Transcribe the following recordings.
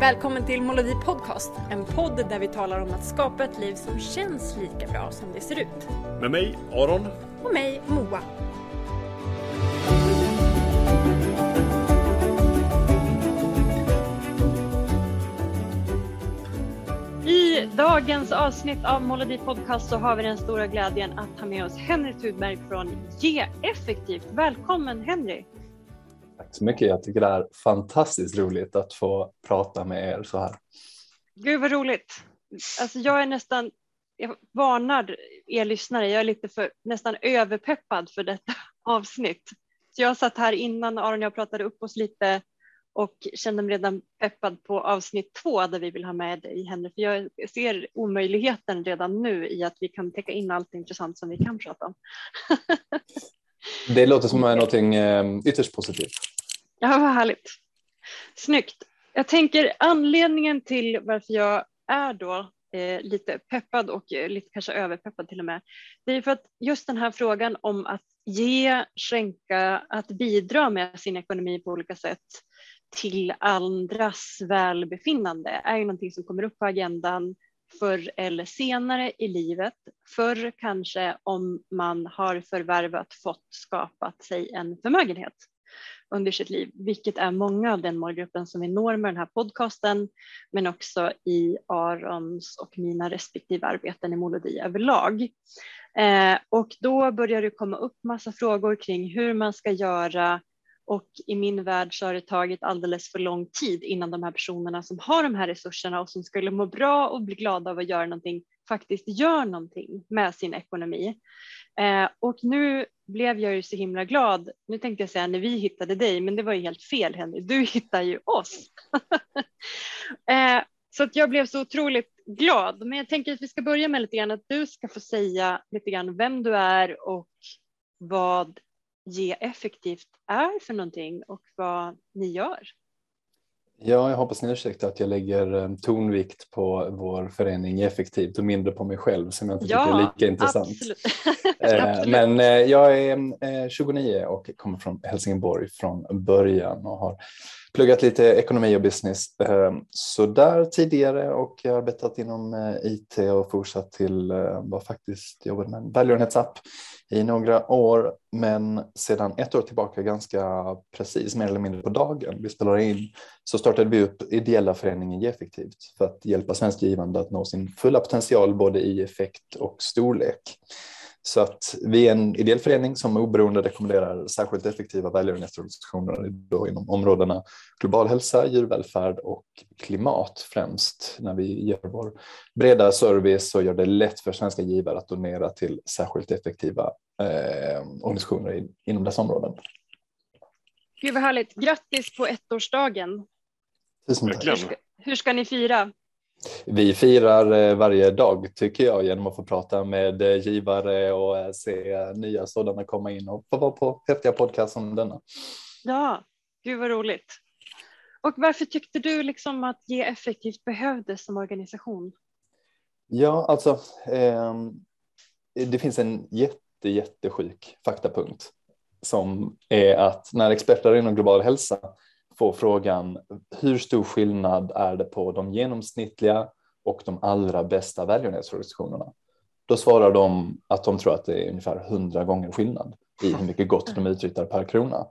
Välkommen till Molodi Podcast, en podd där vi talar om att skapa ett liv som känns lika bra som det ser ut. Med mig, Aron. Och mig, Moa. I dagens avsnitt av Molodi Podcast så har vi den stora glädjen att ha med oss Henry Tudberg från Ge Effektivt. Välkommen Henry! Så mycket. Jag tycker det är fantastiskt roligt att få prata med er så här. Gud vad roligt. Alltså jag är nästan, jag varnar er lyssnare, jag är lite för nästan överpeppad för detta avsnitt. Så jag satt här innan Aron och jag pratade upp oss lite och kände mig redan peppad på avsnitt två där vi vill ha med dig Henry. För jag ser omöjligheten redan nu i att vi kan täcka in allt intressant som vi kan prata om. Det låter som någonting eh, ytterst positivt. Ja, vad härligt. Snyggt. Jag tänker anledningen till varför jag är då eh, lite peppad och eh, lite kanske överpeppad till och med. Det är för att just den här frågan om att ge, skänka, att bidra med sin ekonomi på olika sätt till andras välbefinnande är ju någonting som kommer upp på agendan förr eller senare i livet. Förr kanske om man har förvärvat, fått, skapat sig en förmögenhet under sitt liv, vilket är många av den målgruppen som vi når med den här podcasten, men också i Arons och mina respektive arbeten i Molodi överlag. Eh, och då börjar det komma upp massa frågor kring hur man ska göra och i min värld så har det tagit alldeles för lång tid innan de här personerna som har de här resurserna och som skulle må bra och bli glada av att göra någonting faktiskt gör någonting med sin ekonomi. Eh, och nu blev jag ju så himla glad. Nu tänkte jag säga när vi hittade dig, men det var ju helt fel Henry. Du hittar ju oss. eh, så att jag blev så otroligt glad. Men jag tänker att vi ska börja med lite grann att du ska få säga lite grann vem du är och vad Ge effektivt är för någonting och vad ni gör. Ja, jag hoppas ni ursäktar att jag lägger eh, tonvikt på vår förening effektivt och mindre på mig själv som jag inte ja, tycker är lika intressant. Absolut. Eh, men eh, jag är 29 och kommer från Helsingborg från början och har pluggat lite ekonomi och business så där tidigare och jag har arbetat inom IT och fortsatt till vad faktiskt jobbade med en välgörenhetsapp i några år, men sedan ett år tillbaka ganska precis, mer eller mindre på dagen vi spelar in, så startade vi upp ideella föreningen Geeffektivt för att hjälpa svenskt givande att nå sin fulla potential både i effekt och storlek. Så att vi är en ideell förening som oberoende rekommenderar särskilt effektiva välgörenhetsorganisationer inom områdena global hälsa, djurvälfärd och klimat främst när vi ger vår breda service och gör det lätt för svenska givare att donera till särskilt effektiva eh, organisationer inom dessa områden. Gud vad härligt. Grattis på ettårsdagen. Tusen tack. Hur ska, hur ska ni fira? Vi firar eh, varje dag tycker jag genom att få prata med eh, givare och eh, se nya sådana komma in och få vara på häftiga podcast som denna. Ja, gud vad roligt. Och varför tyckte du liksom att Ge effektivt behövdes som organisation? Ja, alltså eh, det finns en jätte, jättesjuk faktapunkt som är att när experter inom global hälsa få frågan hur stor skillnad är det på de genomsnittliga och de allra bästa välgörenhetsorganisationerna? Då svarar de att de tror att det är ungefär hundra gånger skillnad i hur mycket gott de uträttar per krona.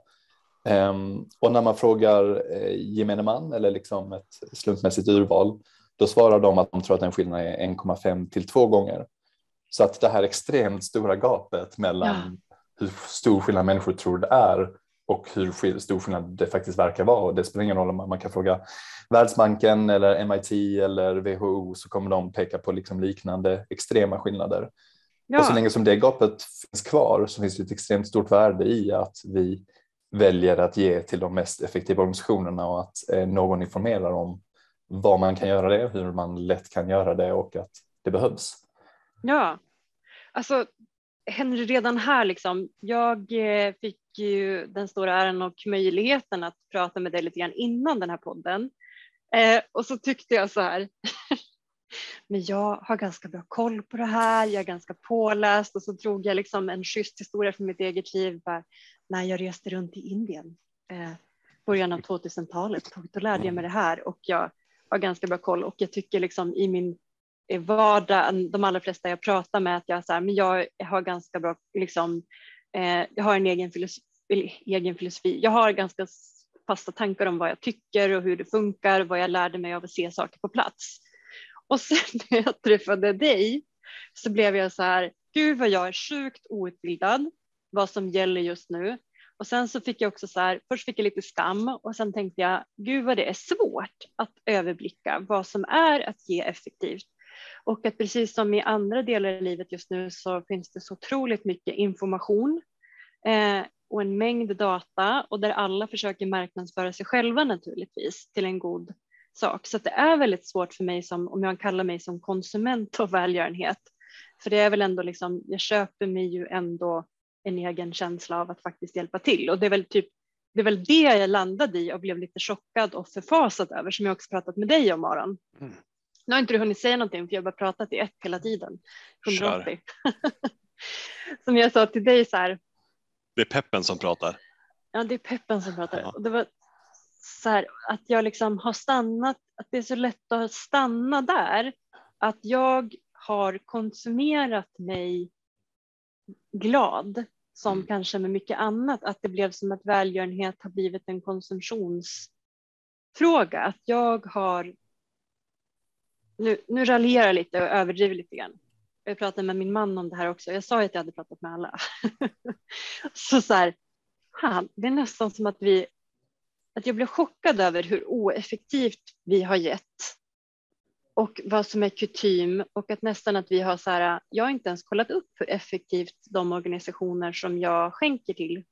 Um, och när man frågar eh, gemene man eller liksom ett slumpmässigt urval, då svarar de att de tror att den skillnaden är 1,5 till 2 gånger. Så att det här extremt stora gapet mellan ja. hur stor skillnad människor tror det är och hur stor skillnad det faktiskt verkar vara. Det spelar ingen roll om man kan fråga Världsbanken eller MIT eller WHO så kommer de peka på liksom liknande extrema skillnader. Ja. Och så länge som det gapet finns kvar så finns det ett extremt stort värde i att vi väljer att ge till de mest effektiva organisationerna och att eh, någon informerar om vad man kan göra det, hur man lätt kan göra det och att det behövs. Ja, alltså Henry, redan här liksom, jag eh, fick ju den stora äran och möjligheten att prata med dig lite grann innan den här podden. Eh, och så tyckte jag så här, men jag har ganska bra koll på det här, jag är ganska påläst och så drog jag liksom en schysst historia från mitt eget liv bara, när jag reste runt i Indien eh, början av 2000-talet. Då lärde jag mig det här och jag har ganska bra koll och jag tycker liksom i min vardag, de allra flesta jag pratar med, att jag, så här, men jag har ganska bra, liksom, eh, jag har en egen filosofi, egen filosofi. Jag har ganska fasta tankar om vad jag tycker och hur det funkar, vad jag lärde mig av att se saker på plats. Och sen när jag träffade dig så blev jag så här, gud vad jag är sjukt outbildad, vad som gäller just nu. Och sen så fick jag också så här, först fick jag lite skam och sen tänkte jag, gud vad det är svårt att överblicka vad som är att ge effektivt. Och att precis som i andra delar i livet just nu så finns det så otroligt mycket information eh, och en mängd data och där alla försöker marknadsföra sig själva naturligtvis till en god sak. Så det är väldigt svårt för mig som, om jag kallar mig som konsument av välgörenhet. För det är väl ändå liksom, jag köper mig ju ändå en egen känsla av att faktiskt hjälpa till och det är väl typ det är väl det jag landade i och blev lite chockad och förfasad över som jag också pratat med dig om Aron. Mm. Nu har inte du hunnit säga någonting för jag har bara pratat i ett hela tiden. 180. som jag sa till dig så här. Det är peppen som pratar. Ja, det är peppen som pratar. Ja. Och det var så här, att jag liksom har stannat, att det är så lätt att stanna där. Att jag har konsumerat mig glad som mm. kanske med mycket annat, att det blev som att välgörenhet har blivit en konsumtionsfråga. Att jag har, nu, nu raljerar jag lite och överdriver lite grann. Jag pratade med min man om det här också. Jag sa ju att jag hade pratat med alla. så så här, han, det är nästan som att vi, att jag blev chockad över hur oeffektivt vi har gett och vad som är kutym och att nästan att vi har så här, jag har inte ens kollat upp hur effektivt de organisationer som jag skänker till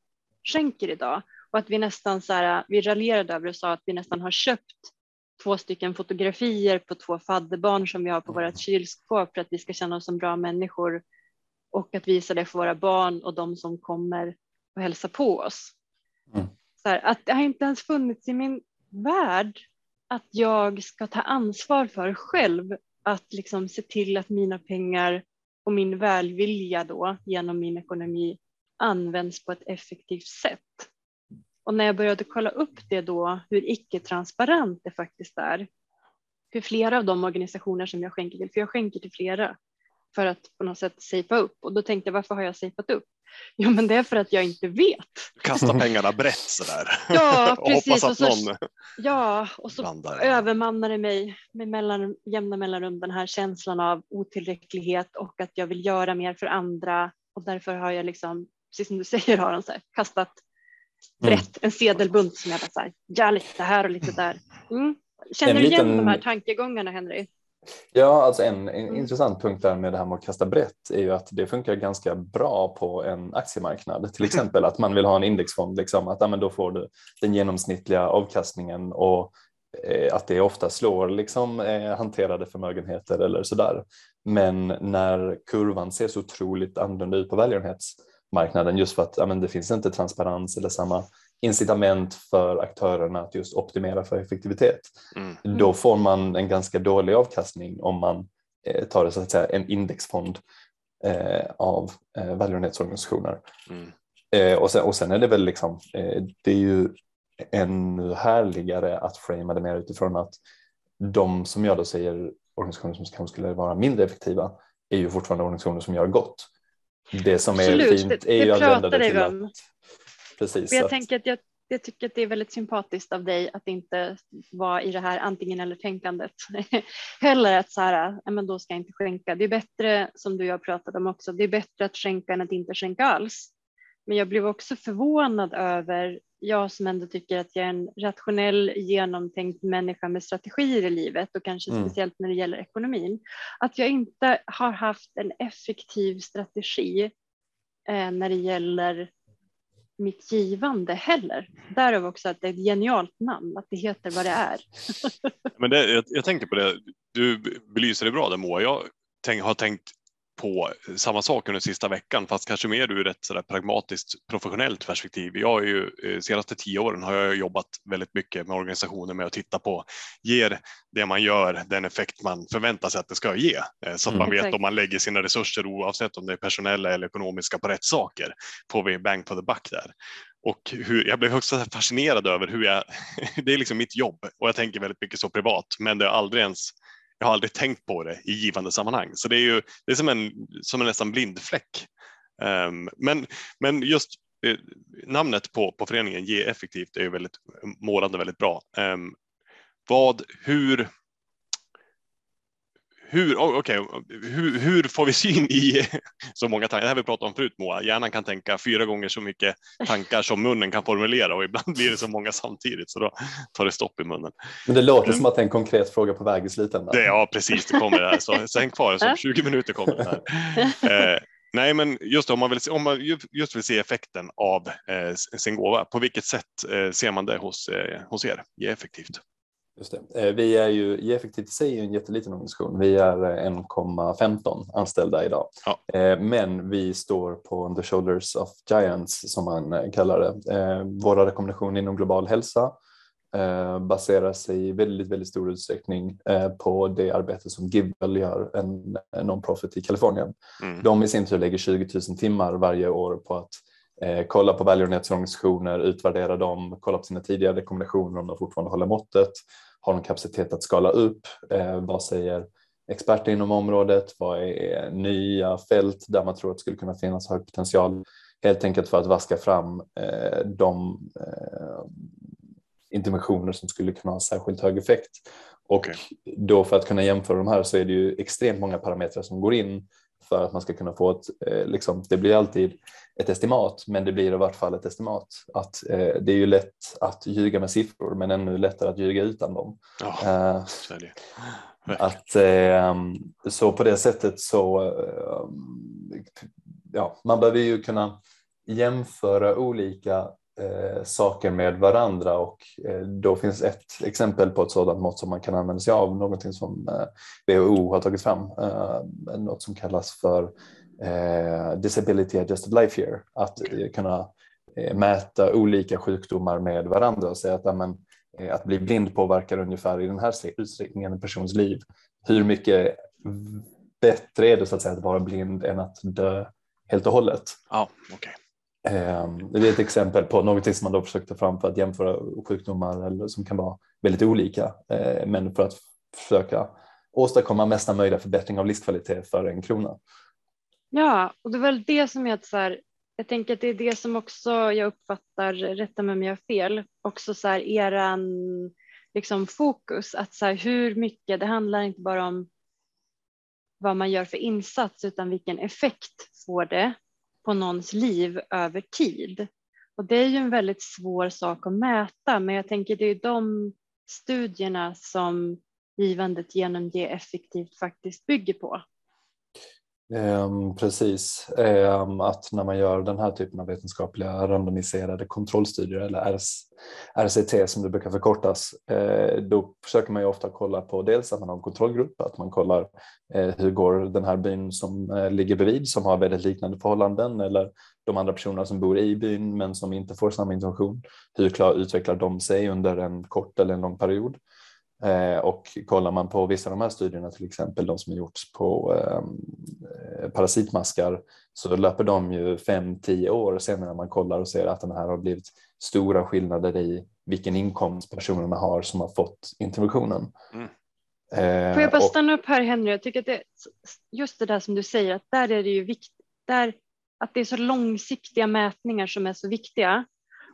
skänker idag och att vi nästan så här, vi raljerade över och sa att vi nästan har köpt två stycken fotografier på två fadderbarn som vi har på vårt kylskåp för att vi ska känna oss som bra människor och att visa det för våra barn och de som kommer och hälsa på oss. Mm. Så här, att det har inte ens funnits i min värld att jag ska ta ansvar för själv att liksom se till att mina pengar och min välvilja då genom min ekonomi används på ett effektivt sätt. Och när jag började kolla upp det då, hur icke-transparent det faktiskt är, för flera av de organisationer som jag skänker till, för jag skänker till flera för att på något sätt safea upp och då tänkte jag varför har jag safeat upp? Jo, men det är för att jag inte vet. Kasta pengarna brett sådär. Ja, precis. och att någon ja, och så blandar. övermannar det mig med mellan, jämna mellanrum den här känslan av otillräcklighet och att jag vill göra mer för andra och därför har jag liksom, precis som du säger Aron, så här, kastat. Brett mm. en sedelbunt som jag bara så här, ja lite här och lite där. Mm. Känner du igen de här tankegångarna Henry? Ja, alltså en, en intressant punkt där med det här med att kasta brett är ju att det funkar ganska bra på en aktiemarknad. Till exempel att man vill ha en indexfond, liksom, att ja, men då får du den genomsnittliga avkastningen och eh, att det ofta slår liksom, eh, hanterade förmögenheter eller sådär. Men när kurvan ser så otroligt annorlunda ut på välgörenhetsmarknaden just för att ja, men det finns inte transparens eller samma incitament för aktörerna att just optimera för effektivitet. Mm. Då får man en ganska dålig avkastning om man eh, tar det så att säga en indexfond eh, av eh, välgörenhetsorganisationer. Mm. Eh, och, sen, och sen är det väl liksom, eh, det är ju ännu härligare att framea det mer utifrån att de som jag då säger organisationer som kanske skulle vara mindre effektiva är ju fortfarande organisationer som gör gott. Det som är Absolut, fint är ju att vända det till att precis. jag, tänker att jag, jag tycker att det är väldigt sympatiskt av dig att inte vara i det här antingen eller tänkandet heller att så här, men då ska jag inte skänka. Det är bättre som du och jag pratade om också. Det är bättre att skänka än att inte skänka alls. Men jag blev också förvånad över jag som ändå tycker att jag är en rationell, genomtänkt människa med strategier i livet och kanske mm. speciellt när det gäller ekonomin, att jag inte har haft en effektiv strategi eh, när det gäller mitt givande heller. Därav också att det är ett genialt namn, att det heter vad det är. Men det, jag, jag tänkte på det, du belyser det bra där Moa. Jag tänk, har tänkt på samma sak under sista veckan, fast kanske mer ur ett sådär pragmatiskt professionellt perspektiv. Jag är ju, eh, senaste tio åren har jag jobbat väldigt mycket med organisationer med att titta på, ger det man gör den effekt man förväntar sig att det ska ge? Eh, så att man mm. vet om man lägger sina resurser oavsett om det är personella eller ekonomiska på rätt saker, får vi bang for the buck där. och hur, jag blev också fascinerad över hur jag, det är liksom mitt jobb och jag tänker väldigt mycket så privat, men det har aldrig ens, jag har aldrig tänkt på det i givande sammanhang. Så det är ju det är som en, som en nästan blindfläck. Um, ehm, men, men just eh, namnet på, på föreningen Ge effektivt är ju väldigt målande, väldigt bra. Um, vad, hur, hur, okay, hur, hur, får vi syn i så många tankar? Det här vi pratat om förut Moa, hjärnan kan tänka fyra gånger så mycket tankar som munnen kan formulera och ibland blir det så många samtidigt så då tar det stopp i munnen. Men det låter som att det är en konkret fråga på väg i slutändan. Det, ja precis, det kommer det här. Så, så häng kvar, så 20 minuter kommer det här. Eh, nej men just om man, vill, om man just vill se effekten av eh, sin gåva, på vilket sätt eh, ser man det hos, eh, hos er? Ge effektivt. Just det. Eh, vi är ju, i Effektivt i sig är en jätteliten organisation. Vi är 1,15 eh, anställda idag. Ja. Eh, men vi står på the shoulders of giants som man kallar det. Våra rekommendationer inom global hälsa baserar sig i väldigt, väldigt stor utsträckning på det arbete som Gibel gör, en non-profit i Kalifornien. Mm. De i sin tur lägger 20 000 timmar varje år på att kolla på välgörenhetsorganisationer, utvärdera dem, kolla på sina tidigare rekommendationer om de fortfarande håller måttet har de kapacitet att skala upp? Eh, vad säger experter inom området? Vad är nya fält där man tror att det skulle kunna finnas hög potential? Helt enkelt för att vaska fram eh, de eh, interventioner som skulle kunna ha särskilt hög effekt. Och okay. då för att kunna jämföra de här så är det ju extremt många parametrar som går in för att man ska kunna få ett, eh, liksom, det blir alltid ett estimat, men det blir i vart fall ett estimat. Att, eh, det är ju lätt att ljuga med siffror, men ännu lättare att ljuga utan dem. Oh, eh, att, eh, så på det sättet så, eh, ja, man behöver ju kunna jämföra olika eh, saker med varandra och eh, då finns ett exempel på ett sådant mått som man kan använda sig av, någonting som eh, WHO har tagit fram, eh, något som kallas för eh, Disability Adjusted Life Year, att eh, kunna eh, mäta olika sjukdomar med varandra och säga att amen, eh, att bli blind påverkar ungefär i den här utsträckningen en persons liv. Hur mycket bättre är det så att säga att vara blind än att dö helt och hållet? Ja, okay. Ehm, det är ett exempel på någonting som man då försökte fram för att jämföra sjukdomar eller som kan vara väldigt olika, eh, men för att försöka åstadkomma mesta möjliga förbättring av livskvalitet för en krona. Ja, och det är väl det som är att så här, jag tänker att det är det som också jag uppfattar, rätta mig om jag har fel, också så här eran liksom fokus, att så här, hur mycket, det handlar inte bara om vad man gör för insats utan vilken effekt får det på någons liv över tid. Och det är ju en väldigt svår sak att mäta, men jag tänker det är de studierna som givandet genom Ge effektivt faktiskt bygger på. Ehm, precis, ehm, att när man gör den här typen av vetenskapliga randomiserade kontrollstudier eller RS, RCT som det brukar förkortas, eh, då försöker man ju ofta kolla på dels att man har en kontrollgrupp, att man kollar eh, hur går den här byn som eh, ligger bredvid som har väldigt liknande förhållanden eller de andra personerna som bor i byn men som inte får samma intention, Hur klar, utvecklar de sig under en kort eller en lång period? Eh, och kollar man på vissa av de här studierna, till exempel de som har gjorts på eh, parasitmaskar, så löper de ju 5-10 år senare när man kollar och ser att den här har blivit stora skillnader i vilken inkomst personerna har som har fått interventionen. Mm. Eh, Får jag bara stanna upp här Henry, jag tycker att det, just det där som du säger, att där är det ju viktigt, där, att det är så långsiktiga mätningar som är så viktiga.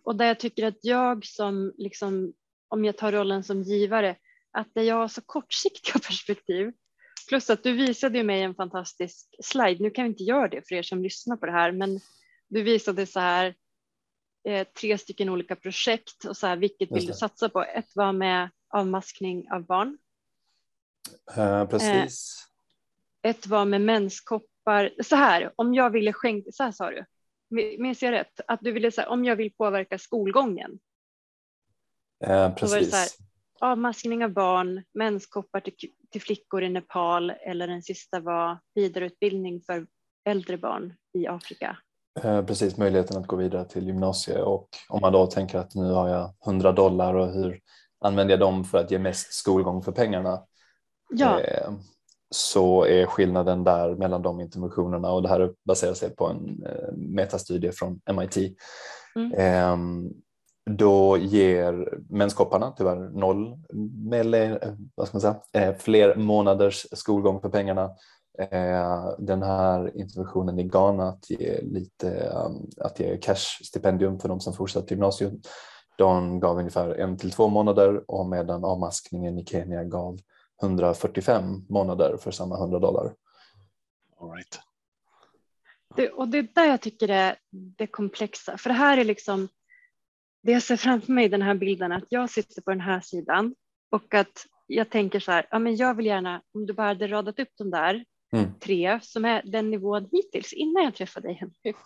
Och där jag tycker att jag som, liksom, om jag tar rollen som givare, att jag har så kortsiktiga perspektiv, plus att du visade mig en fantastisk slide, nu kan vi inte göra det för er som lyssnar på det här, men du visade så här eh, tre stycken olika projekt och så här, vilket vill du satsa på? Ett var med avmaskning av barn. Uh, precis. Eh, ett var med menskoppar. Så här, om jag ville skänka, så här sa du, minns jag rätt? Att du ville säga om jag vill påverka skolgången. Uh, precis avmaskning av barn, menskoppar till, till flickor i Nepal eller den sista var vidareutbildning för äldre barn i Afrika. Eh, precis, möjligheten att gå vidare till gymnasiet och om man då tänker att nu har jag 100 dollar och hur använder jag dem för att ge mest skolgång för pengarna? Ja. Eh, så är skillnaden där mellan de interventionerna och det här baserar sig på en metastudie från MIT. Mm. Då ger menskopparna tyvärr noll med, vad ska man säga, fler månaders skolgång för pengarna Eh, den här interventionen i Ghana att ge lite att ge cash-stipendium för de som fortsätter gymnasiet. De gav ungefär en till två månader och medan avmaskningen i Kenya gav 145 månader för samma 100 dollar. All right. Det, och det är där jag tycker det är det komplexa, för det här är liksom det jag ser framför mig den här bilden att jag sitter på den här sidan och att jag tänker så här, ja men jag vill gärna, om du bara hade radat upp de där mm. tre som är den nivån hittills innan jag träffade dig Henry.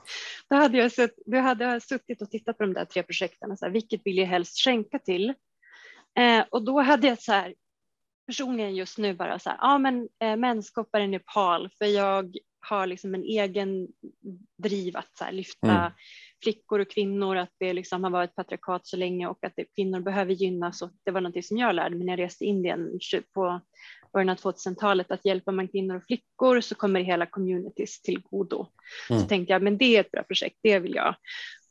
Då hade jag, sett, då hade jag suttit och tittat på de där tre projekten, så här, vilket vill jag helst skänka till? Eh, och då hade jag så här, personligen just nu bara så här, ja men eh, menskoppar i Nepal, för jag har liksom en egen driv att så lyfta mm. flickor och kvinnor, att det liksom har varit patriarkat så länge och att det, kvinnor behöver gynnas. Och det var något som jag lärde mig när jag reste i Indien på början av 2000-talet att hjälper man kvinnor och flickor så kommer hela communities till godo. Mm. Så tänkte jag, men det är ett bra projekt, det vill jag.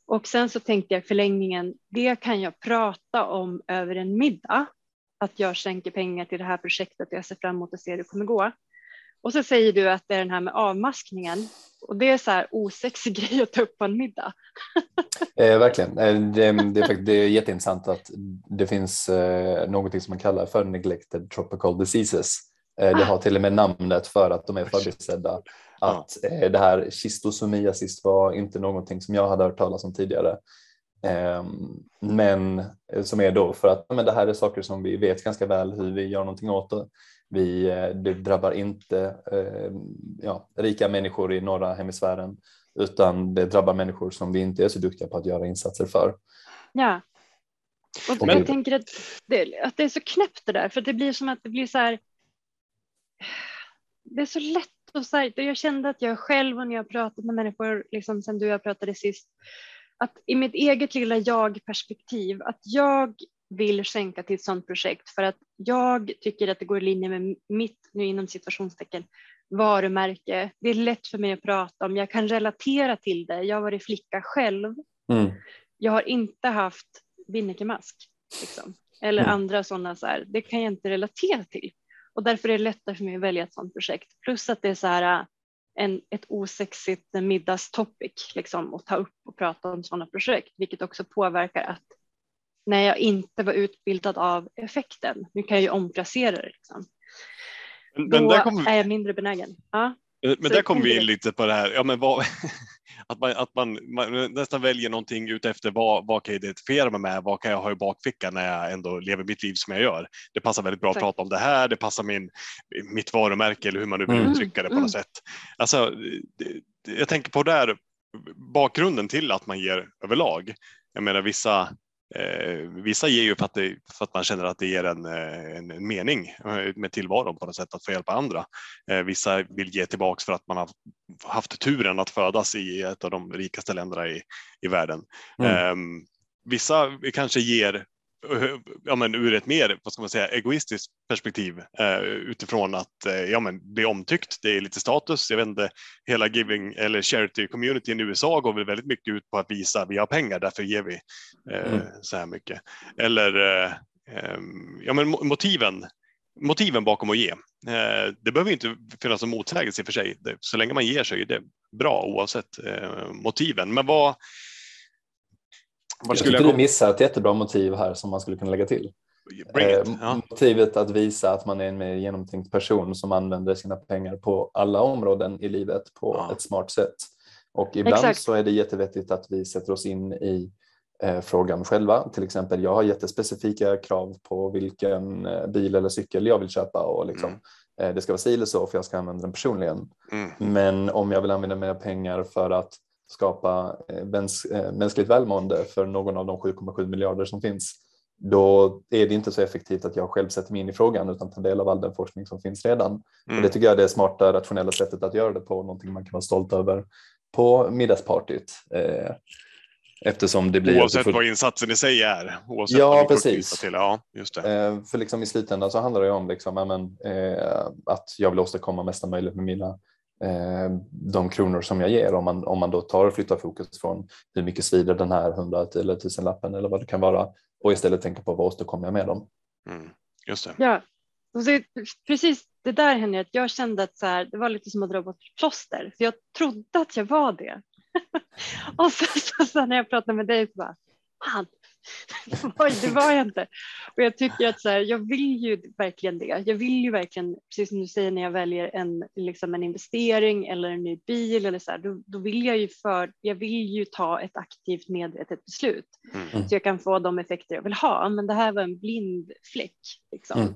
Och sen så tänkte jag förlängningen, det kan jag prata om över en middag, att jag skänker pengar till det här projektet och jag ser fram emot att se hur det kommer gå. Och så säger du att det är den här med avmaskningen och det är så här osexig grej att ta upp på en middag. eh, verkligen, eh, det, det, är, det är jätteintressant att det finns eh, någonting som man kallar för neglected tropical diseases. Eh, det har till och med namnet för att de är förbisedda. Att eh, det här schistosomiasis var inte någonting som jag hade hört talas om tidigare. Ehm, men eh, som är då för att men det här är saker som vi vet ganska väl hur vi gör någonting åt det. Vi, eh, det drabbar inte eh, ja, rika människor i norra hemisfären utan det drabbar människor som vi inte är så duktiga på att göra insatser för. Ja, och jag tänker att det, att det är så knäppt det där, för det blir som att det blir så här. Det är så lätt och så här, jag kände att jag själv och när jag pratat med människor, liksom sen du och jag pratade sist, att i mitt eget lilla jag-perspektiv, att jag vill skänka till ett sådant projekt för att jag tycker att det går i linje med mitt, nu inom situationstecken, varumärke. Det är lätt för mig att prata om, jag kan relatera till det. Jag har varit flicka själv. Mm. Jag har inte haft binnikemask liksom. eller mm. andra sådana, så här, det kan jag inte relatera till. Och därför är det lättare för mig att välja ett sådant projekt. Plus att det är så här, en, ett osexigt middagstopic liksom, att ta upp och prata om sådana projekt, vilket också påverkar att när jag inte var utbildad av effekten, nu kan jag ju omplacera det, liksom. men, då men vi... är jag mindre benägen. Ja. Men Så där kommer vi in lite på det här, ja, men vad, att, man, att man, man, nästan väljer någonting utefter vad, vad kan jag identifiera mig med, vad kan jag ha i bakfickan när jag ändå lever mitt liv som jag gör. Det passar väldigt bra Exakt. att prata om det här, det passar min, mitt varumärke eller hur man nu vill mm. uttrycka det på något mm. sätt. Alltså, jag tänker på där bakgrunden till att man ger överlag. Jag menar vissa Eh, vissa ger ju för att, det, för att man känner att det ger en, eh, en, en, mening eh, med tillvaron på något sätt att få hjälpa andra. Eh, vissa vill ge tillbaks för att man har haft turen att födas i ett av de rikaste länderna i, i världen. Mm. Eh, vissa kanske ger ja, men ur ett mer vad ska man säga, egoistiskt perspektiv eh, utifrån att eh, ja, men bli omtyckt. Det är lite status. Jag vet inte, hela giving eller charity community i USA går väl väldigt mycket ut på att visa vi har pengar, därför ger vi eh, mm. så här mycket. Eller eh, ja, men motiven, motiven bakom att ge. Eh, det behöver inte finnas någon motsägelse i och för sig. Så länge man ger så är det bra oavsett eh, motiven. Men vad jag skulle du missar ett jättebra motiv här som man skulle kunna lägga till. Eh, ja. Motivet att visa att man är en mer genomtänkt person som använder sina pengar på alla områden i livet på ja. ett smart sätt. Och ibland Exakt. så är det jättevettigt att vi sätter oss in i eh, frågan själva. Till exempel, jag har jättespecifika krav på vilken eh, bil eller cykel jag vill köpa och liksom, mm. eh, det ska vara si eller så för jag ska använda den personligen. Mm. Men om jag vill använda mina pengar för att skapa eh, mäns eh, mänskligt välmående för någon av de 7,7 miljarder som finns, då är det inte så effektivt att jag själv sätter mig in i frågan utan tar del av all den forskning som finns redan. Mm. Och det tycker jag är det smarta, rationella sättet att göra det på, någonting man kan vara stolt över på middagspartyt. Eh, Eftersom det blir Oavsett vad insatsen i sig är. Oavsett ja, precis. Till. Ja, just det. Eh, för liksom i slutändan så handlar det om liksom, men, eh, att jag vill åstadkomma mesta möjligt med mina de kronor som jag ger. Om man, om man då tar och flyttar fokus från hur mycket svider den här hundra eller tusenlappen eller vad det kan vara och istället tänka på vad åstadkommer jag med dem. Mm, just det. Ja, och det, precis det där hände att jag kände att så här, det var lite som att dra bort plåster. För jag trodde att jag var det. och sen så, så, när jag pratade med dig så bara, fan, det var jag inte. Och jag tycker att så här, jag vill ju verkligen det. Jag vill ju verkligen, precis som du säger när jag väljer en, liksom en investering eller en ny bil eller så här, då, då vill jag ju för, jag vill ju ta ett aktivt medvetet beslut mm. så jag kan få de effekter jag vill ha. Men det här var en blind fläck liksom. Mm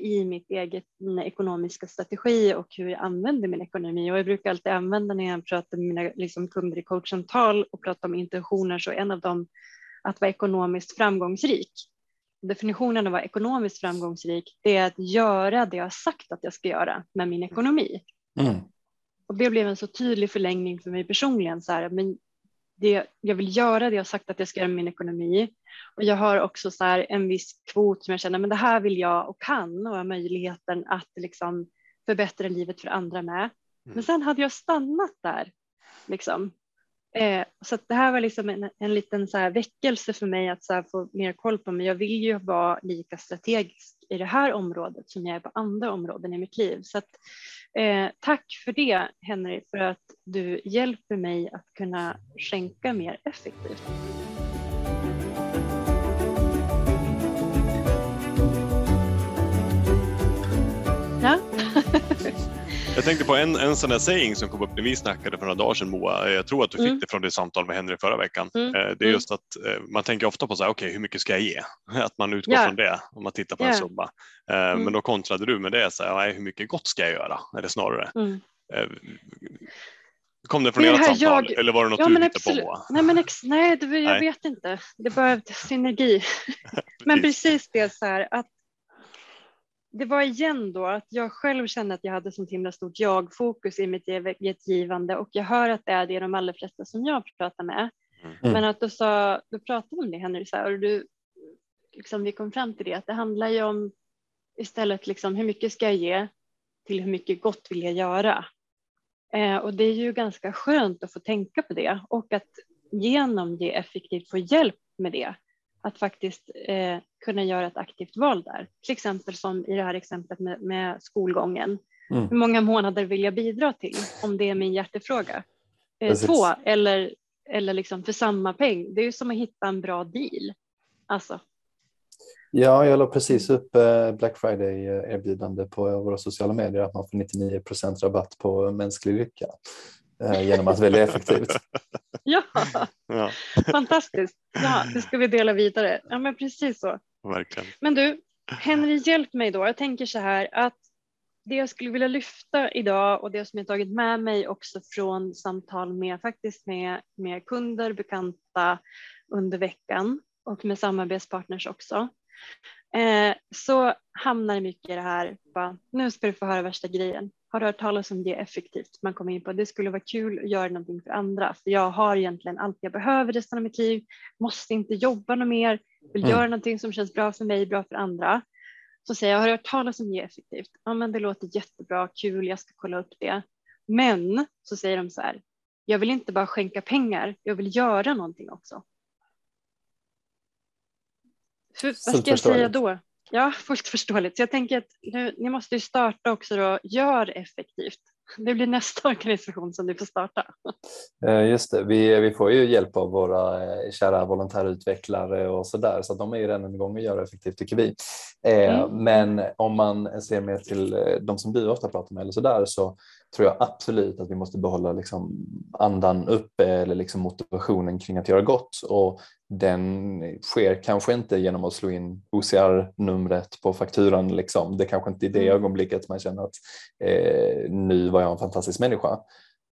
i mitt eget mina ekonomiska strategi och hur jag använder min ekonomi. Och jag brukar alltid använda när jag pratar med mina liksom, kunder i coachsamtal och pratar om intentioner så en av dem att vara ekonomiskt framgångsrik. Definitionen av att vara ekonomiskt framgångsrik det är att göra det jag sagt att jag ska göra med min ekonomi. Mm. Och det blev en så tydlig förlängning för mig personligen. Så här, men det, jag vill göra det jag sagt att jag ska göra med min ekonomi. Och jag har också så här en viss kvot som jag känner, men det här vill jag och kan och har möjligheten att liksom förbättra livet för andra med. Mm. Men sen hade jag stannat där. Liksom. Eh, så det här var liksom en, en liten så här väckelse för mig att så få mer koll på mig. Jag vill ju vara lika strategisk i det här området som jag är på andra områden i mitt liv. Så att, eh, tack för det Henry, för att du hjälper mig att kunna skänka mer effektivt. Jag tänkte på en, en sån där saying som kom upp när vi snackade för några dagar sedan Moa. Jag tror att du fick mm. det från ditt samtal med Henry förra veckan. Mm. Eh, det är mm. just att eh, man tänker ofta på så här, okej okay, hur mycket ska jag ge? Att man utgår yeah. från det om man tittar på yeah. en summa. Eh, mm. Men då kontrade du med det, så här, hur mycket gott ska jag göra? Eller snarare. Mm. Kom det från ert samtal jag... eller var det något ja, du hittade på? Nej, men ex... nej, det, jag nej. vet inte. Det behövde synergi. men precis det så här att det var igen då att jag själv kände att jag hade sånt himla stort jag-fokus i mitt eget givande och jag hör att det är det de allra flesta som jag pratar med. Mm. Men att du sa, du pratade om det Henry, så här, och du, liksom, vi kom fram till det att det handlar ju om istället liksom, hur mycket ska jag ge till hur mycket gott vill jag göra? Eh, och det är ju ganska skönt att få tänka på det och att genom det effektivt få hjälp med det att faktiskt eh, kunna göra ett aktivt val där. Till exempel som i det här exemplet med, med skolgången. Mm. Hur många månader vill jag bidra till om det är min hjärtefråga? Eh, två eller, eller liksom för samma peng. Det är ju som att hitta en bra deal. Alltså. Ja, jag la precis upp eh, Black Friday erbjudande på våra sociala medier att man får 99% rabatt på mänsklig lycka eh, genom att välja effektivt. ja. ja, fantastiskt. Ja, det ska vi dela vidare. Ja, men precis så. Verkligen. Men du, Henry, hjälp mig då. Jag tänker så här att det jag skulle vilja lyfta idag och det som jag tagit med mig också från samtal med faktiskt med, med kunder, bekanta under veckan och med samarbetspartners också. Eh, så hamnar mycket i det här, bara, nu ska du få höra värsta grejen har hört talas om det effektivt. Man kommer in på det skulle vara kul att göra någonting för andra. För jag har egentligen allt jag behöver resten av mitt liv, måste inte jobba något mer, vill mm. göra någonting som känns bra för mig, bra för andra. Så säger jag, har du hört talas om det effektivt? Ja, men det låter jättebra, kul, jag ska kolla upp det. Men så säger de så här, jag vill inte bara skänka pengar, jag vill göra någonting också. För, vad ska jag säga då? Ja, fullt förståeligt. Så jag tänker att nu, ni måste ju starta också då, gör effektivt. Det blir nästa organisation som du får starta. Eh, just det, vi, vi får ju hjälp av våra eh, kära volontärutvecklare och så där, så de är ju redan igång och gör effektivt tycker vi. Eh, mm. Men om man ser mer till de som du ofta pratar med eller så där så tror jag absolut att vi måste behålla liksom andan uppe eller liksom motivationen kring att göra gott och den sker kanske inte genom att slå in OCR-numret på fakturan. Liksom. Det kanske inte är det mm. ögonblicket man känner att eh, nu var jag en fantastisk människa.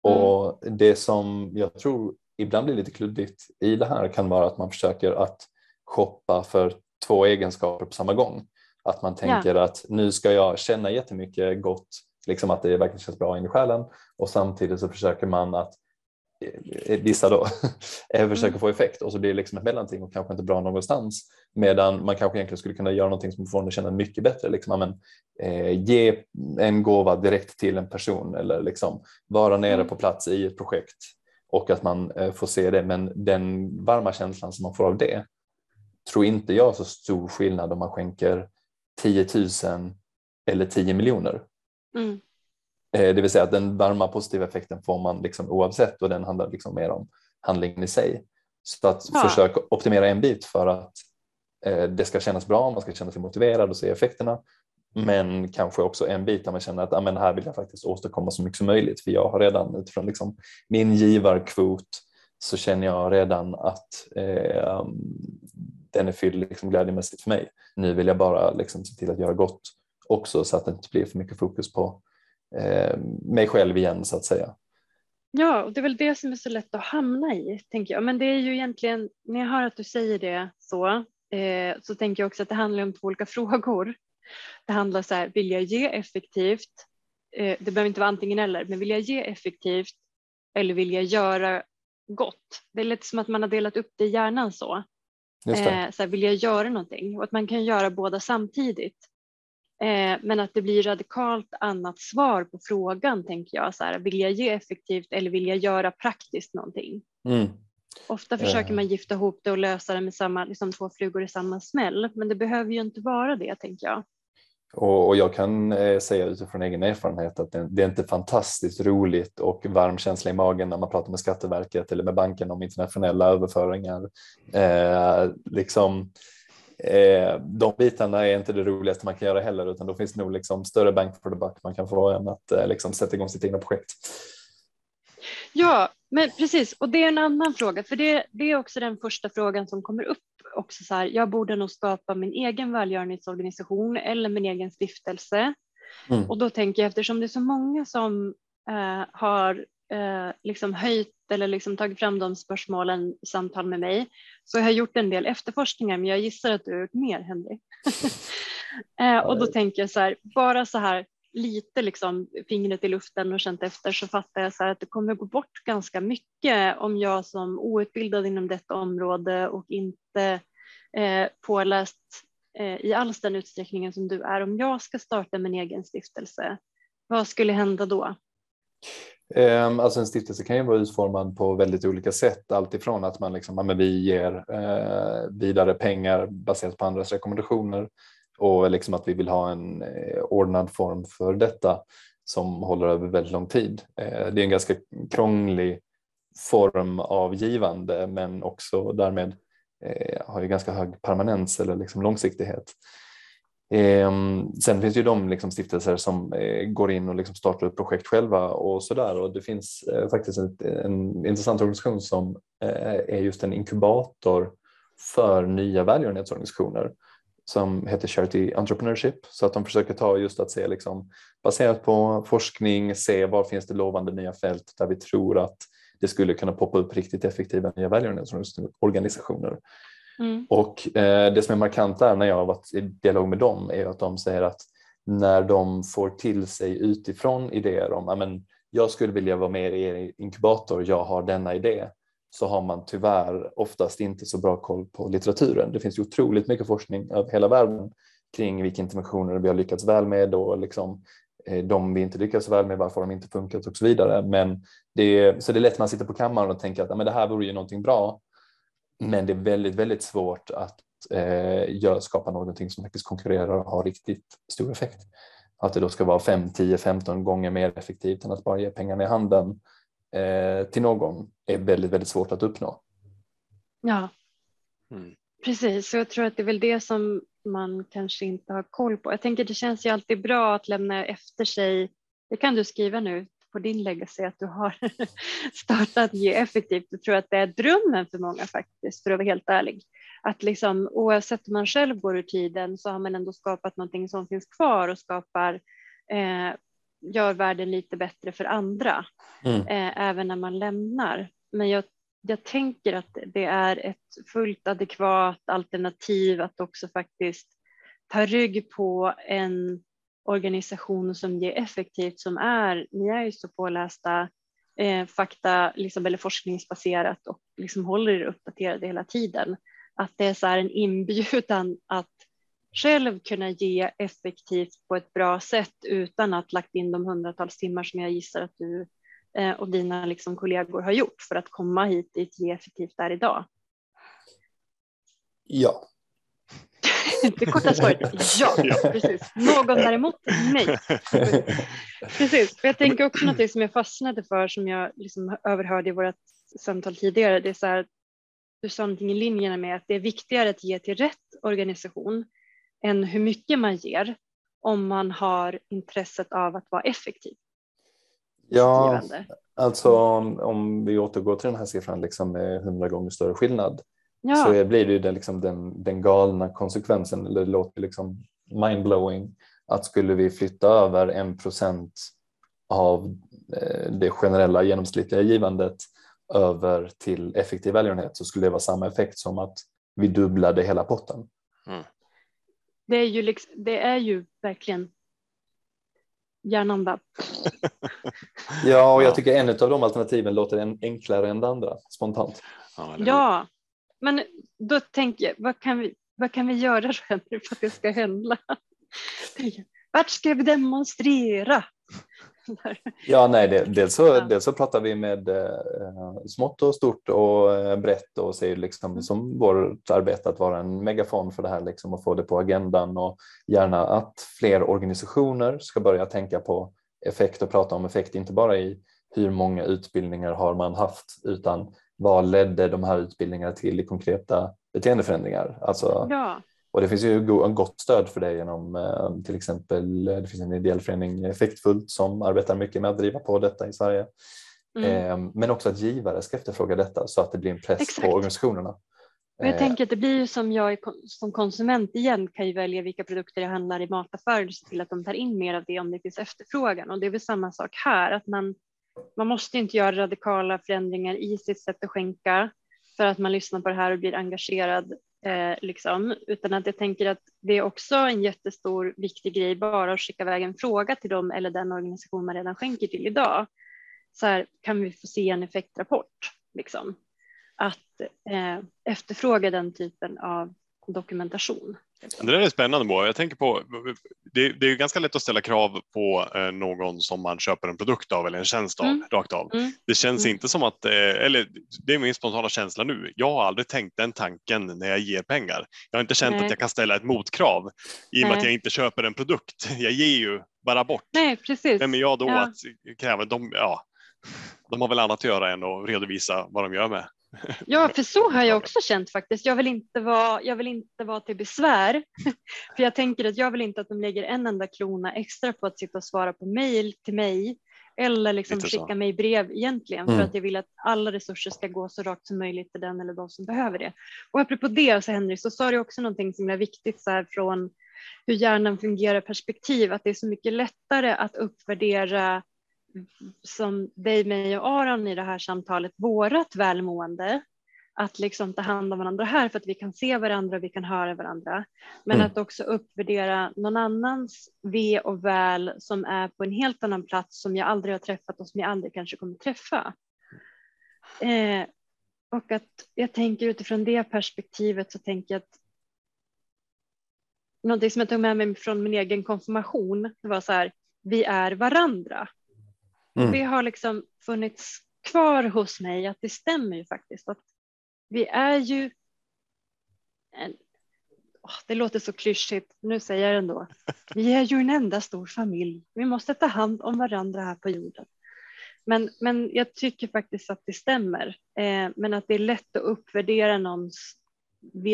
Mm. Och det som jag tror ibland blir lite kluddigt i det här kan vara att man försöker att shoppa för två egenskaper på samma gång. Att man tänker ja. att nu ska jag känna jättemycket gott, liksom att det verkligen känns bra in i själen och samtidigt så försöker man att vissa då, försöker mm. få effekt och så blir det liksom ett mellanting och kanske inte bra någonstans. Medan man kanske egentligen skulle kunna göra någonting som får en att känna mycket bättre. Liksom, men, eh, ge en gåva direkt till en person eller liksom vara nere mm. på plats i ett projekt och att man eh, får se det. Men den varma känslan som man får av det tror inte jag så stor skillnad om man skänker 10 000 eller 10 miljoner. Mm. Eh, det vill säga att den varma positiva effekten får man liksom oavsett och den handlar liksom mer om handlingen i sig. Så att ja. försöka optimera en bit för att eh, det ska kännas bra, man ska känna sig motiverad och se effekterna. Men kanske också en bit där man känner att ah, men här vill jag faktiskt åstadkomma så mycket som möjligt för jag har redan utifrån liksom min givarkvot så känner jag redan att eh, den är fylld liksom glädjemässigt för mig. Nu vill jag bara liksom se till att göra gott också så att det inte blir för mycket fokus på eh, mig själv igen så att säga. Ja, och det är väl det som är så lätt att hamna i, tänker jag. Men det är ju egentligen, när jag hör att du säger det så, eh, så tänker jag också att det handlar om två olika frågor. Det handlar så här, vill jag ge effektivt? Eh, det behöver inte vara antingen eller, men vill jag ge effektivt eller vill jag göra gott? Det är lite som att man har delat upp det i hjärnan så. Eh, så här, vill jag göra någonting? Och att man kan göra båda samtidigt. Eh, men att det blir radikalt annat svar på frågan tänker jag. Så här, vill jag ge effektivt eller vill jag göra praktiskt någonting? Mm. Ofta försöker man gifta ihop det och lösa det med samma, liksom två flugor i samma smäll, men det behöver ju inte vara det tänker jag. Och, och jag kan eh, säga utifrån egen erfarenhet att det, det, är inte fantastiskt roligt och varm känsla i magen när man pratar med Skatteverket eller med banken om internationella överföringar. Eh, liksom, eh, de bitarna är inte det roligaste man kan göra heller utan då finns det nog liksom större bank for the buck man kan få än att eh, liksom sätta igång sitt egna projekt. Ja, men precis och det är en annan fråga för det, det är också den första frågan som kommer upp också så här, jag borde nog skapa min egen välgörenhetsorganisation eller min egen stiftelse. Mm. Och då tänker jag eftersom det är så många som eh, har eh, liksom höjt eller liksom tagit fram de spörsmålen i samtal med mig så jag har gjort en del efterforskningar men jag gissar att du har gjort mer Henry. eh, och då tänker jag så här, bara så här lite liksom fingret i luften och känt efter så fattar jag så att det kommer gå bort ganska mycket om jag som outbildad inom detta område och inte eh, påläst eh, i alls den utsträckningen som du är, om jag ska starta min egen stiftelse, vad skulle hända då? Ehm, alltså en stiftelse kan ju vara utformad på väldigt olika sätt. Alltifrån att man liksom, ja, vi ger eh, vidare pengar baserat på andras rekommendationer och liksom att vi vill ha en eh, ordnad form för detta som håller över väldigt lång tid. Eh, det är en ganska krånglig form av givande men också därmed eh, har ju ganska hög permanens eller liksom långsiktighet. Ehm, sen finns ju de liksom stiftelser som eh, går in och liksom startar upp projekt själva och sådär och det finns eh, faktiskt en intressant organisation som eh, är just en inkubator för nya välgörenhetsorganisationer som heter Charity Entrepreneurship så att de försöker ta just att se liksom, baserat på forskning, se var finns det lovande nya fält där vi tror att det skulle kunna poppa upp riktigt effektiva nya välgörenhetsorganisationer. Mm. Och eh, det som är markant där när jag har varit i dialog med dem är att de säger att när de får till sig utifrån idéer om att jag skulle vilja vara med i er inkubator, jag har denna idé så har man tyvärr oftast inte så bra koll på litteraturen. Det finns ju otroligt mycket forskning över hela världen kring vilka interventioner vi har lyckats väl med och liksom eh, de vi inte lyckats väl med, varför de inte funkat och så vidare. Men det är, så det är lätt att man sitter på kammaren och tänker att men det här vore ju någonting bra. Men det är väldigt, väldigt svårt att eh, skapa någonting som faktiskt konkurrerar och har riktigt stor effekt. Att det då ska vara 5, 10, 15 gånger mer effektivt än att bara ge pengarna i handen eh, till någon är väldigt, väldigt svårt att uppnå. Ja, mm. precis. jag tror att det är väl det som man kanske inte har koll på. Jag tänker det känns ju alltid bra att lämna efter sig, det kan du skriva nu på din legacy att du har startat Ge effektivt. Jag tror att det är drömmen för många faktiskt, för att vara helt ärlig. Att liksom, oavsett om man själv går ur tiden så har man ändå skapat någonting som finns kvar och skapar eh, gör världen lite bättre för andra, mm. eh, även när man lämnar. Men jag, jag tänker att det är ett fullt adekvat alternativ att också faktiskt ta rygg på en organisation som ger effektivt som är, ni är ju så pålästa, eh, fakta liksom, eller forskningsbaserat och liksom håller er uppdaterade hela tiden. Att det är så en inbjudan att själv kunna ge effektivt på ett bra sätt utan att lagt in de hundratals timmar som jag gissar att du eh, och dina liksom kollegor har gjort för att komma hit dit ge effektivt där idag. Ja. Det korta svaret ja, ja. precis. Någon däremot nej. Precis, jag tänker också något som jag fastnade för som jag liksom överhörde i vårt samtal tidigare. Det är så här, du sa någonting i linjerna med att det är viktigare att ge till rätt organisation än hur mycket man ger om man har intresset av att vara effektiv. Ja, alltså om, om vi återgår till den här siffran liksom med hundra gånger större skillnad ja. så blir det ju den, liksom den, den galna konsekvensen, eller det låter liksom mindblowing, att skulle vi flytta över en procent av eh, det generella genomsnittliga givandet över till effektiv välgörenhet så skulle det vara samma effekt som att vi dubblade hela potten. Mm. Det, är ju liksom, det är ju verkligen hjärnan bara... ja, och jag tycker en av de alternativen låter enklare än det andra spontant. Ja, men då tänker jag, vad kan vi, vad kan vi göra för att det ska hända? Vart ska vi demonstrera? Ja, nej, det, dels, så, ja. dels så pratar vi med eh, smått och stort och eh, brett och ser liksom mm. som vårt arbete att vara en megafon för det här liksom och få det på agendan och gärna att fler organisationer ska börja tänka på effekt och prata om effekt, inte bara i hur många utbildningar har man haft utan vad ledde de här utbildningarna till i konkreta beteendeförändringar? Alltså, ja. Och det finns ju gott stöd för det genom eh, till exempel, det finns en ideell förening Effektfullt som arbetar mycket med att driva på detta i Sverige. Mm. Eh, men också att givare ska efterfråga detta så att det blir en press Exakt. på organisationerna. jag eh. tänker att det blir ju som jag som konsument igen kan ju välja vilka produkter jag handlar i mataffärer och se till att de tar in mer av det om det finns efterfrågan och det är väl samma sak här att man man måste inte göra radikala förändringar i sitt sätt att skänka för att man lyssnar på det här och blir engagerad, eh, liksom. utan att jag tänker att det är också en jättestor viktig grej bara att skicka iväg en fråga till dem eller den organisation man redan skänker till idag. Så här, kan vi få se en effektrapport? Liksom? Att eh, efterfråga den typen av dokumentation. Det där är spännande Moa. Jag tänker på, det, det är ganska lätt att ställa krav på eh, någon som man köper en produkt av eller en tjänst av mm. rakt av. Mm. Det känns mm. inte som att, eh, eller det är min spontana känsla nu. Jag har aldrig tänkt den tanken när jag ger pengar. Jag har inte känt Nej. att jag kan ställa ett motkrav i och med att jag inte köper en produkt. Jag ger ju bara bort. Nej, precis. Vem är jag då ja. att kräva? De, ja, de har väl annat att göra än att redovisa vad de gör med Ja, för så har jag också känt faktiskt. Jag vill inte vara, jag vill inte vara till besvär. För jag tänker att jag vill inte att de lägger en enda krona extra på att sitta och svara på mejl till mig eller liksom skicka mig brev egentligen mm. för att jag vill att alla resurser ska gå så rakt som möjligt till den eller de som behöver det. Och apropå det så Henrik så sa du också någonting som är viktigt så här från hur hjärnan fungerar perspektiv att det är så mycket lättare att uppvärdera som dig, mig och Aron i det här samtalet, vårat välmående, att liksom ta hand om varandra här för att vi kan se varandra och vi kan höra varandra. Men mm. att också uppvärdera någon annans ve och väl som är på en helt annan plats som jag aldrig har träffat och som jag aldrig kanske kommer träffa. Eh, och att jag tänker utifrån det perspektivet så tänker jag att någonting som jag tog med mig från min egen konfirmation, det var så här, vi är varandra. Mm. Det har liksom funnits kvar hos mig att det stämmer ju faktiskt att vi är ju en, oh, det låter så klyschigt, nu säger jag det ändå. Vi är ju en enda stor familj. Vi måste ta hand om varandra här på jorden. Men, men jag tycker faktiskt att det stämmer. Eh, men att det är lätt att uppvärdera någons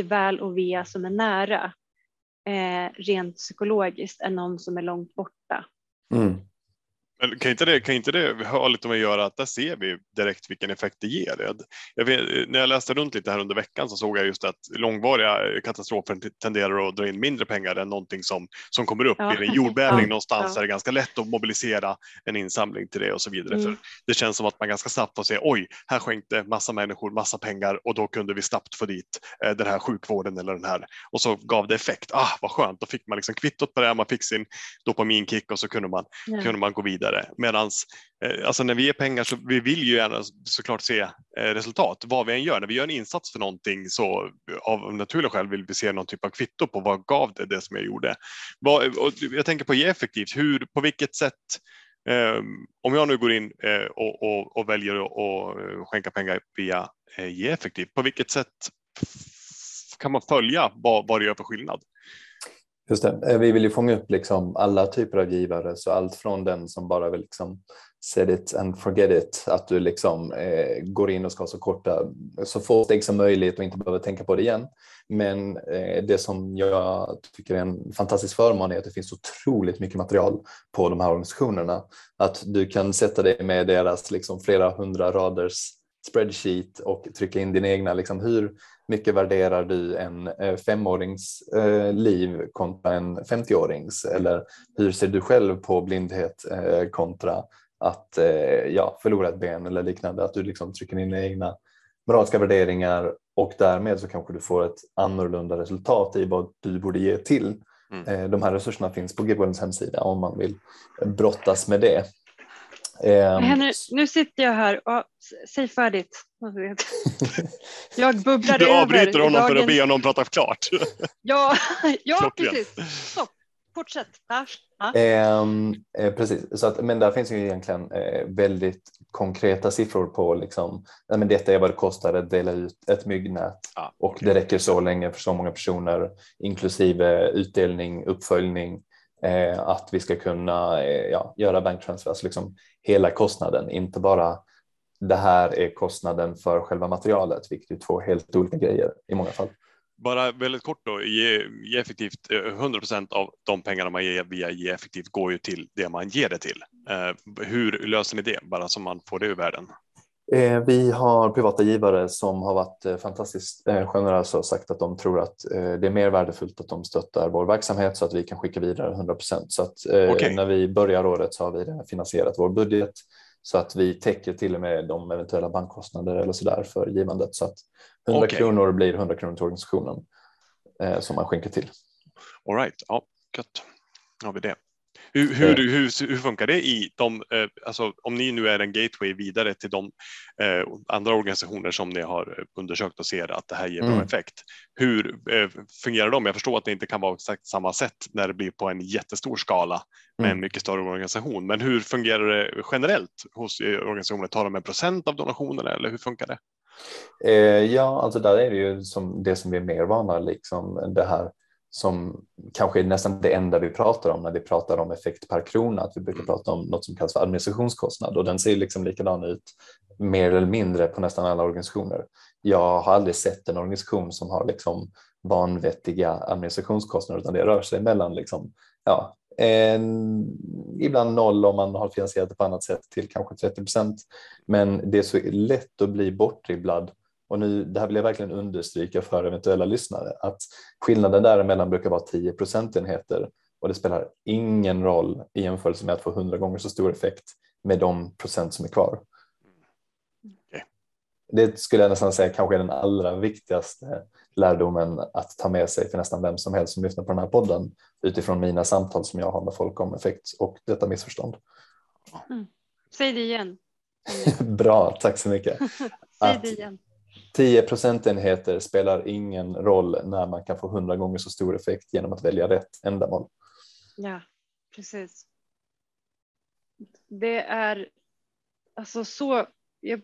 väl och ve som är nära eh, rent psykologiskt än någon som är långt borta. Mm. Men kan inte, det, kan inte det ha lite med att göra att där ser vi direkt vilken effekt det ger? Jag vet, när jag läste runt lite här under veckan så såg jag just att långvariga katastrofer tenderar att dra in mindre pengar än någonting som, som kommer upp. Ja. I en jordbävning ja. någonstans ja. är det ganska lätt att mobilisera en insamling till det och så vidare. Mm. För det känns som att man ganska snabbt får se oj, här skänkte massa människor massa pengar och då kunde vi snabbt få dit eh, den här sjukvården eller den här och så gav det effekt. Ah, vad skönt, då fick man liksom kvittot på det, man fick sin dopaminkick och så kunde man, kunde man gå vidare vidare. Medan eh, alltså när vi ger pengar så vi vill ju gärna såklart se eh, resultat vad vi än gör. När vi gör en insats för någonting så av naturliga skäl vill vi se någon typ av kvitto på vad gav det det som jag gjorde. Jag tänker på ge effektivt, hur, på vilket sätt ehm, om jag nu går in eh, och, och, och, väljer att skänka pengar via ge effektivt, på vilket sätt kan man följa vad, vad det gör för skillnad? Just det. Eh, vi vill ju fånga upp liksom alla typer av givare, så allt från den som bara vill liksom set it and forget it, att du liksom eh, går in och ska ha så korta, så få steg som möjligt och inte behöver tänka på det igen. Men eh, det som jag tycker är en fantastisk förmån är att det finns otroligt mycket material på de här organisationerna. Att du kan sätta dig med deras liksom flera hundra raders spreadsheet och trycka in dina egna, liksom, hur mycket värderar du en eh, femårings eh, liv kontra en 50-årings? Eller hur ser du själv på blindhet eh, kontra att ja, förlora ett ben eller liknande? Att du liksom trycker in dina egna moraliska värderingar och därmed så kanske du får ett annorlunda resultat i vad du borde ge till. Mm. De här resurserna finns på Gibwellens hemsida om man vill brottas med det. Um, Henry, nu sitter jag här och säg färdigt. Jag bubblar över. Du avbryter honom dagens... för att be honom prata klart. ja, ja precis. Stopp. Fortsätt. Ja. Eh, eh, precis, så att, men där finns ju egentligen eh, väldigt konkreta siffror på liksom, nej, men detta är vad det kostar att dela ut ett myggnät ah, och okay. det räcker så länge för så många personer inklusive utdelning, uppföljning, eh, att vi ska kunna eh, ja, göra banktransfers, liksom hela kostnaden, inte bara det här är kostnaden för själva materialet, vilket är två helt olika grejer i många fall. Bara väldigt kort då, ge, ge effektivt eh, 100 procent av de pengarna man ger via ge effektivt går ju till det man ger det till. Eh, hur löser ni det, bara så man får det ur världen? Eh, vi har privata givare som har varit eh, fantastiskt eh, generösa och sagt att de tror att det är mer värdefullt att de stöttar vår verksamhet så att vi kan skicka vidare 100 procent. Så att okay. när vi börjar året så har vi finansierat vår budget så att vi täcker till och med de eventuella bankkostnader eller så där för givandet så att 100 okay. kronor blir 100 kronor till organisationen som man skänker till. All right, ja, gött. Har vi det. Hur, hur, hur, hur, funkar det i de, eh, alltså om ni nu är en gateway vidare till de eh, andra organisationer som ni har undersökt och ser att det här ger bra mm. effekt. Hur eh, fungerar de? Jag förstår att det inte kan vara exakt samma sätt när det blir på en jättestor skala med mm. en mycket större organisation. Men hur fungerar det generellt hos organisationer? Tar de en procent av donationerna eller hur funkar det? ja, alltså där är det ju som det som vi är mer vana, liksom det här som kanske är nästan det enda vi pratar om när vi pratar om effekt per krona, att vi brukar mm. prata om något som kallas för administrationskostnad och den ser liksom likadan ut mer eller mindre på nästan alla organisationer. Jag har aldrig sett en organisation som har liksom vanvettiga administrationskostnader utan det rör sig mellan liksom, ja, en, ibland noll om man har finansierat det på annat sätt till kanske 30 procent. Men det är så lätt att bli bortdribblad och nu, det här vill jag verkligen understryka för eventuella lyssnare, att skillnaden däremellan brukar vara 10 procentenheter och det spelar ingen roll i jämförelse med att få 100 gånger så stor effekt med de procent som är kvar. Okay. Det skulle jag nästan säga kanske är den allra viktigaste lärdomen att ta med sig för nästan vem som helst som lyssnar på den här podden utifrån mina samtal som jag har med folk om effekt och detta missförstånd. Mm. Säg det igen. Bra, tack så mycket. Säg det igen. 10 procentenheter spelar ingen roll när man kan få 100 gånger så stor effekt genom att välja rätt ändamål. Ja, precis. Det är alltså så. Jag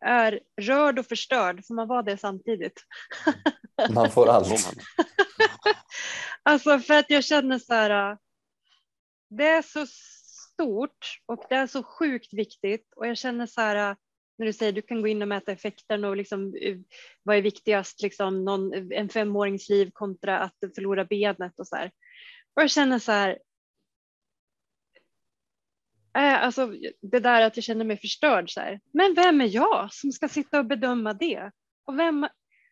är rörd och förstörd. Får man vara det samtidigt? Man får allt. alltså för att jag känner så här. Det är så stort och det är så sjukt viktigt och jag känner så här när du säger du kan gå in och mäta effekten och liksom, eh, vad är viktigast, liksom någon, en femårings liv kontra att förlora benet och så här. Och jag känner så här, äh, alltså det där att jag känner mig förstörd så här. Men vem är jag som ska sitta och bedöma det? Och vem,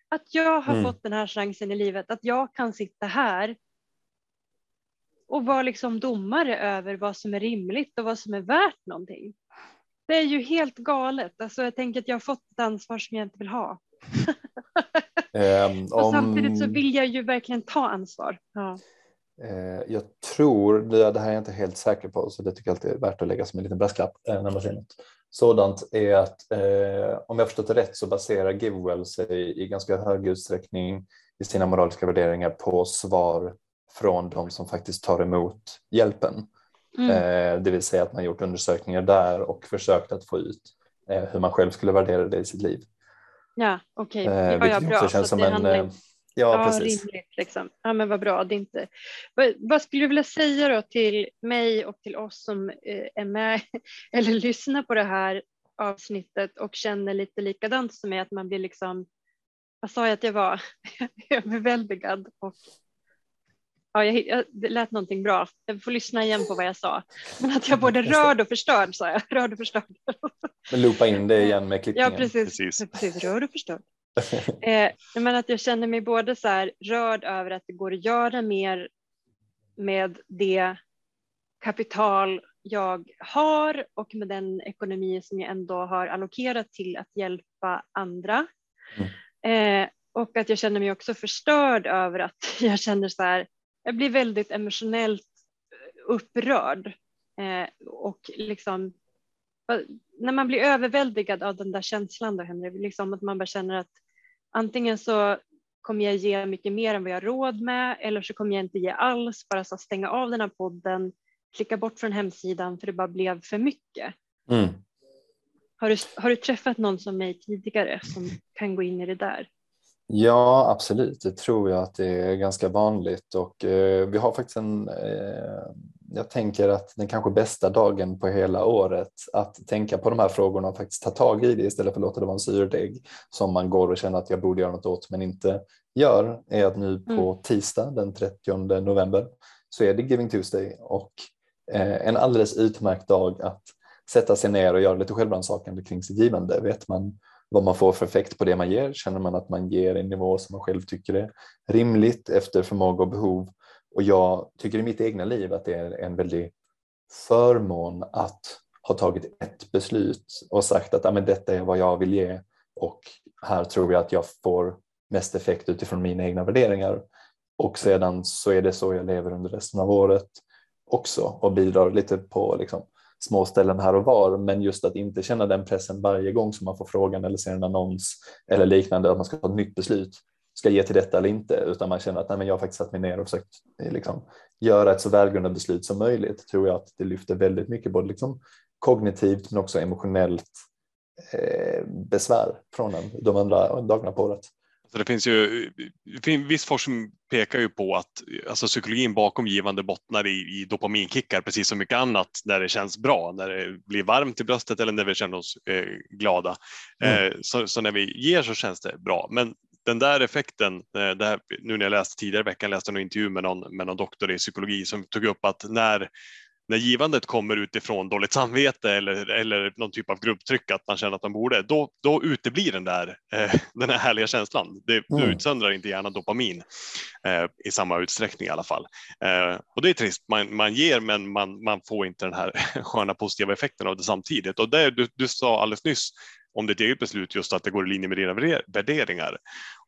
att jag har mm. fått den här chansen i livet, att jag kan sitta här och vara liksom domare över vad som är rimligt och vad som är värt någonting. Det är ju helt galet. Alltså, jag tänker att jag har fått ett ansvar som jag inte vill ha. Um, och samtidigt så vill jag ju verkligen ta ansvar. Ja. Eh, jag tror, det, det här är jag inte helt säker på, så det tycker jag alltid är värt att lägga som en liten brasklapp eh, när man säger något sådant, är att eh, om jag förstått det rätt så baserar Givewell sig i ganska hög utsträckning i sina moraliska värderingar på svar från de som faktiskt tar emot hjälpen. Mm. Eh, det vill säga att man gjort undersökningar där och försökt att få ut eh, hur man själv skulle värdera det i sitt liv. Ja, okej. Okay. Eh, det var bra. Känns som en. Ja, ja precis. Rimligt, liksom. Ja, men vad bra. Det är inte... vad, vad skulle du vilja säga då till mig och till oss som är med eller lyssnar på det här avsnittet och känner lite likadant som mig, att man blir liksom, vad sa jag att jag var, överväldigad och ja, jag, jag, det lät någonting bra. Jag får lyssna igen på vad jag sa. Men att jag både rörd och förstörd sa jag. Rörd och förstörd. Men loopa in det igen med klippningen. Ja, precis. precis. precis rörd och förstörd. eh, men att jag känner mig både så här rörd över att det går att göra mer med det kapital jag har och med den ekonomi som jag ändå har allokerat till att hjälpa andra. Mm. Eh, och att jag känner mig också förstörd över att jag känner så här, jag blir väldigt emotionellt upprörd eh, och liksom när man blir överväldigad av den där känslan då det liksom att man bara känner att antingen så kommer jag ge mycket mer än vad jag har råd med eller så kommer jag inte ge alls, bara så stänga av den här podden, klicka bort från hemsidan för det bara blev för mycket. Mm. Har, du, har du träffat någon som mig tidigare som kan gå in i det där? Ja, absolut. Det tror jag att det är ganska vanligt och eh, vi har faktiskt en eh, jag tänker att den kanske bästa dagen på hela året att tänka på de här frågorna och faktiskt ta tag i det istället för att låta det vara en surdeg som man går och känner att jag borde göra något åt men inte gör är att nu på mm. tisdag den 30 november så är det Giving Tuesday och eh, en alldeles utmärkt dag att sätta sig ner och göra lite självrannsakande kring sitt givande. Vet man vad man får för effekt på det man ger? Känner man att man ger en nivå som man själv tycker är rimligt efter förmåga och behov? Och jag tycker i mitt egna liv att det är en väldig förmån att ha tagit ett beslut och sagt att ah, men detta är vad jag vill ge och här tror jag att jag får mest effekt utifrån mina egna värderingar. Och sedan så är det så jag lever under resten av året också och bidrar lite på liksom, små ställen här och var. Men just att inte känna den pressen varje gång som man får frågan eller ser en annons eller liknande att man ska ta ett nytt beslut ska ge till detta eller inte, utan man känner att nej, men jag har faktiskt satt mig ner och försökt eh, liksom, göra ett så välgrundat beslut som möjligt, tror jag att det lyfter väldigt mycket, både liksom, kognitivt men också emotionellt eh, besvär från en de andra dagarna på året. Så det finns ju viss forskning pekar ju på att alltså psykologin bakom givande bottnar i, i dopaminkickar precis som mycket annat när det känns bra, när det blir varmt i bröstet eller när vi känner oss eh, glada. Mm. Eh, så, så, när vi ger så känns det bra. Men den där effekten, eh, det här, nu när jag läste tidigare i veckan läste en intervju med någon, med någon doktor i psykologi som tog upp att när, när givandet kommer utifrån dåligt samvete eller, eller någon typ av grupptryck att man känner att man borde, då, då uteblir den där, eh, den här härliga känslan. Det mm. utsöndrar inte gärna dopamin eh, i samma utsträckning i alla fall. Eh, och det är trist, man, man ger men man, man får inte den här sköna positiva effekten av det samtidigt. Och det du, du sa alldeles nyss, om ditt eget beslut just att det går i linje med dina värderingar.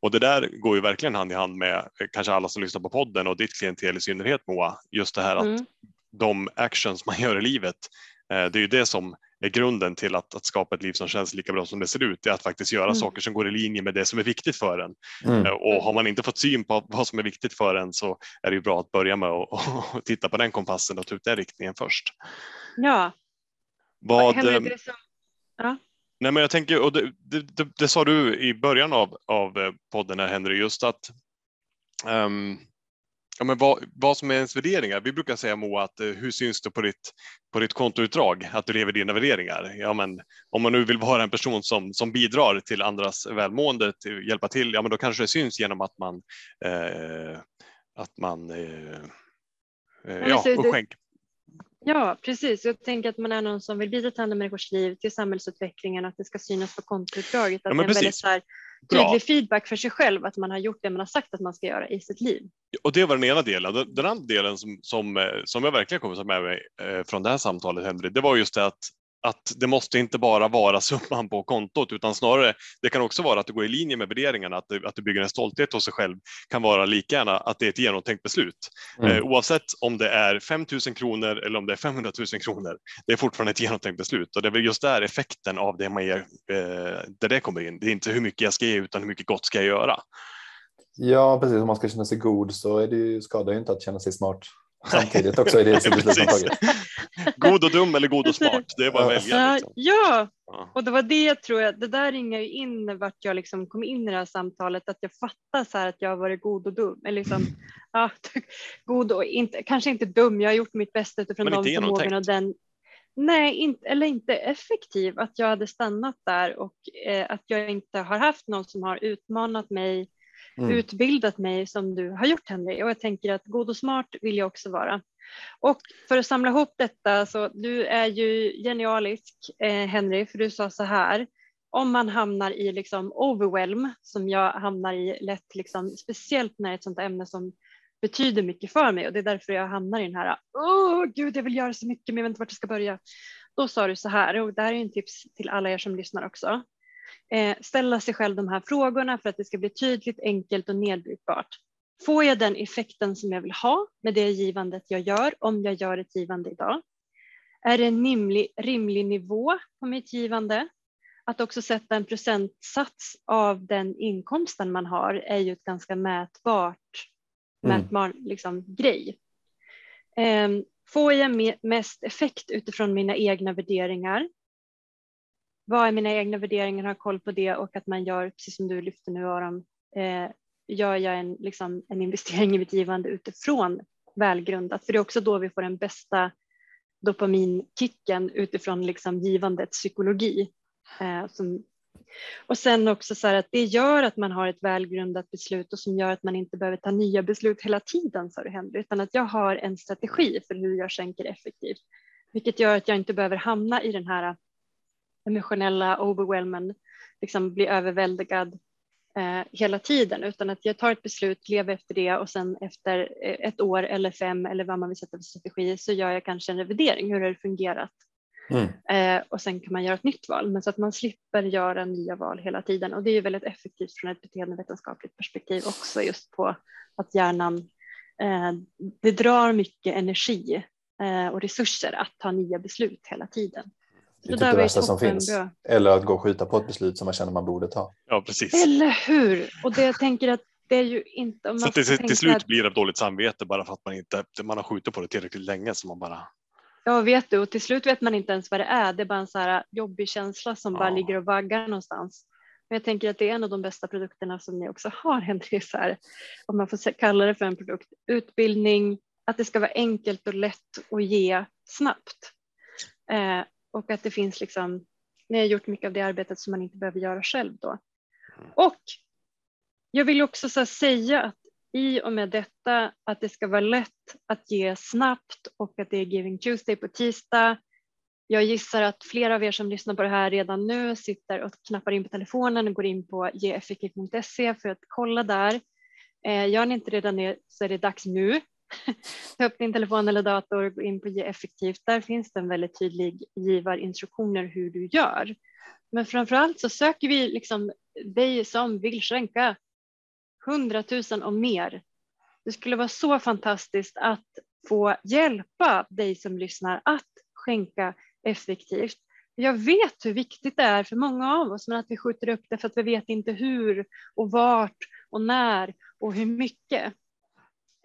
Och det där går ju verkligen hand i hand med eh, kanske alla som lyssnar på podden och ditt klientel i synnerhet Moa. Just det här att mm. De actions man gör i livet, eh, det är ju det som är grunden till att, att skapa ett liv som känns lika bra som det ser ut. Det är att faktiskt göra mm. saker som går i linje med det som är viktigt för en. Mm. Eh, och har man inte fått syn på vad som är viktigt för en så är det ju bra att börja med att titta på den kompassen och ta ut den riktningen först. Ja. Vad, Henrik, som... ja. Nej, men jag tänker, och det, det, det, det sa du i början av, av eh, podden här Henry, just att um, ja, men vad, vad som är ens värderingar. Vi brukar säga Moa att eh, hur syns det på ditt, på ditt kontoutdrag att du lever dina värderingar? Ja, men om man nu vill vara en person som, som bidrar till andras välmående, till, hjälpa till, ja men då kanske det syns genom att man, eh, att man eh, eh ja, och skänk, Ja, precis. Jag tänker att man är någon som vill bidra till andra människors liv, till samhällsutvecklingen, att det ska synas på kontoutdraget. Att ja, det är en väldigt så här, tydlig feedback för sig själv, att man har gjort det man har sagt att man ska göra i sitt liv. Och det var den ena delen. Den andra delen som, som, som jag verkligen kommer att ta med mig eh, från det här samtalet, Henry, det var just det att att det måste inte bara vara summan på kontot utan snarare det kan också vara att det går i linje med värderingarna, att det, att det bygger en stolthet hos sig själv kan vara lika gärna att det är ett genomtänkt beslut. Mm. Eh, oavsett om det är 5 000 kronor eller om det är 500 000 kronor, det är fortfarande ett genomtänkt beslut och det är väl just där effekten av det man ger, eh, där det kommer in. Det är inte hur mycket jag ska ge utan hur mycket gott ska jag göra. Ja, precis. Om man ska känna sig god så är det ju, skadar ju inte att känna sig smart samtidigt också i det beslut man tagit. God och dum eller god och smart, det är bara att välja. Liksom. Ja, och det var det jag tror jag, det där ringer ju in vart jag liksom kom in i det här samtalet, att jag fattar så här att jag har varit god och dum. Eller liksom, ja, god och inte, kanske inte dum, jag har gjort mitt bästa utifrån de förmågorna och den Nej, inte, eller inte effektiv, att jag hade stannat där och eh, att jag inte har haft någon som har utmanat mig mm. utbildat mig som du har gjort Henry och jag tänker att god och smart vill jag också vara. Och för att samla ihop detta så du är ju genialisk eh, Henry för du sa så här om man hamnar i liksom overwhelm som jag hamnar i lätt liksom speciellt när det är ett sånt ämne som betyder mycket för mig och det är därför jag hamnar i den här åh gud jag vill göra så mycket men jag vet inte vart jag ska börja. Då sa du så här och det här är en tips till alla er som lyssnar också ställa sig själv de här frågorna för att det ska bli tydligt, enkelt och nedbrytbart. Får jag den effekten som jag vill ha med det givandet jag gör om jag gör ett givande idag? Är det en rimlig, rimlig nivå på mitt givande? Att också sätta en procentsats av den inkomsten man har är ju ett ganska mätbart mm. mätbar liksom, grej. Um, får jag mest effekt utifrån mina egna värderingar? Vad är mina egna värderingar, ha koll på det och att man gör, precis som du lyfter nu Aron, eh, gör jag en, liksom, en investering i mitt givande utifrån välgrundat, för det är också då vi får den bästa dopaminkicken utifrån liksom givandets psykologi. Eh, som, och sen också så här att det gör att man har ett välgrundat beslut och som gör att man inte behöver ta nya beslut hela tiden, sa du Henry, utan att jag har en strategi för hur jag skänker effektivt, vilket gör att jag inte behöver hamna i den här emotionella overwhelmen, liksom bli överväldigad eh, hela tiden, utan att jag tar ett beslut, lever efter det och sen efter eh, ett år eller fem eller vad man vill sätta för strategi så gör jag kanske en revidering. Hur har det fungerat? Mm. Eh, och sen kan man göra ett nytt val, men så att man slipper göra nya val hela tiden. Och det är ju väldigt effektivt från ett beteendevetenskapligt perspektiv också, just på att hjärnan, eh, det drar mycket energi eh, och resurser att ta nya beslut hela tiden. Det är typ det värsta som finns. Bra. Eller att gå och skjuta på ett beslut som man känner man borde ta. Ja, precis. Eller hur? Och det jag tänker att det är ju inte... Om man så till, till slut att... blir det dåligt samvete bara för att man inte man har skjutit på det tillräckligt länge så man bara. Ja, vet du, och till slut vet man inte ens vad det är. Det är bara en så här jobbig känsla som ja. bara ligger och vaggar någonstans. Men jag tänker att det är en av de bästa produkterna som ni också har, Henrik, så här, om man får kalla det för en produkt. Utbildning, att det ska vara enkelt och lätt att ge snabbt. Eh, och att det finns liksom, ni har gjort mycket av det arbetet som man inte behöver göra själv då. Mm. Och jag vill också så säga att i och med detta att det ska vara lätt att ge snabbt och att det är Giving Tuesday på tisdag. Jag gissar att flera av er som lyssnar på det här redan nu sitter och knappar in på telefonen och går in på geeffektivt.se för att kolla där. Eh, gör ni inte redan det så är det dags nu Ta upp din telefon eller dator och gå in på Ge effektivt. Där finns det en väldigt tydlig givarinstruktioner hur du gör. Men framför allt så söker vi liksom dig som vill skänka 100 000 och mer. Det skulle vara så fantastiskt att få hjälpa dig som lyssnar att skänka effektivt. Jag vet hur viktigt det är för många av oss, men att vi skjuter upp det för att vi vet inte hur och vart och när och hur mycket.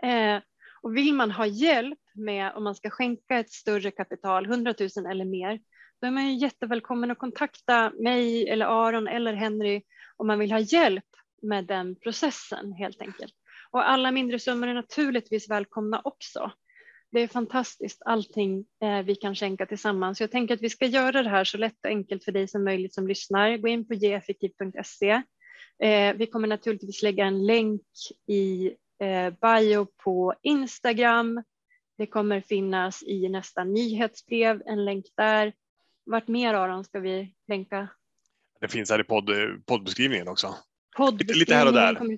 Eh, och vill man ha hjälp med om man ska skänka ett större kapital, 100 000 eller mer, då är man ju jättevälkommen att kontakta mig eller Aron eller Henry om man vill ha hjälp med den processen helt enkelt. Och alla mindre summor är naturligtvis välkomna också. Det är fantastiskt allting eh, vi kan skänka tillsammans. Jag tänker att vi ska göra det här så lätt och enkelt för dig som möjligt som lyssnar. Gå in på geeffektiv.se. Eh, vi kommer naturligtvis lägga en länk i Eh, bio på Instagram. Det kommer finnas i nästa nyhetsbrev en länk där. Vart mer Aron ska vi länka? Det finns här i podd, eh, poddbeskrivningen också. Lite, lite här och där.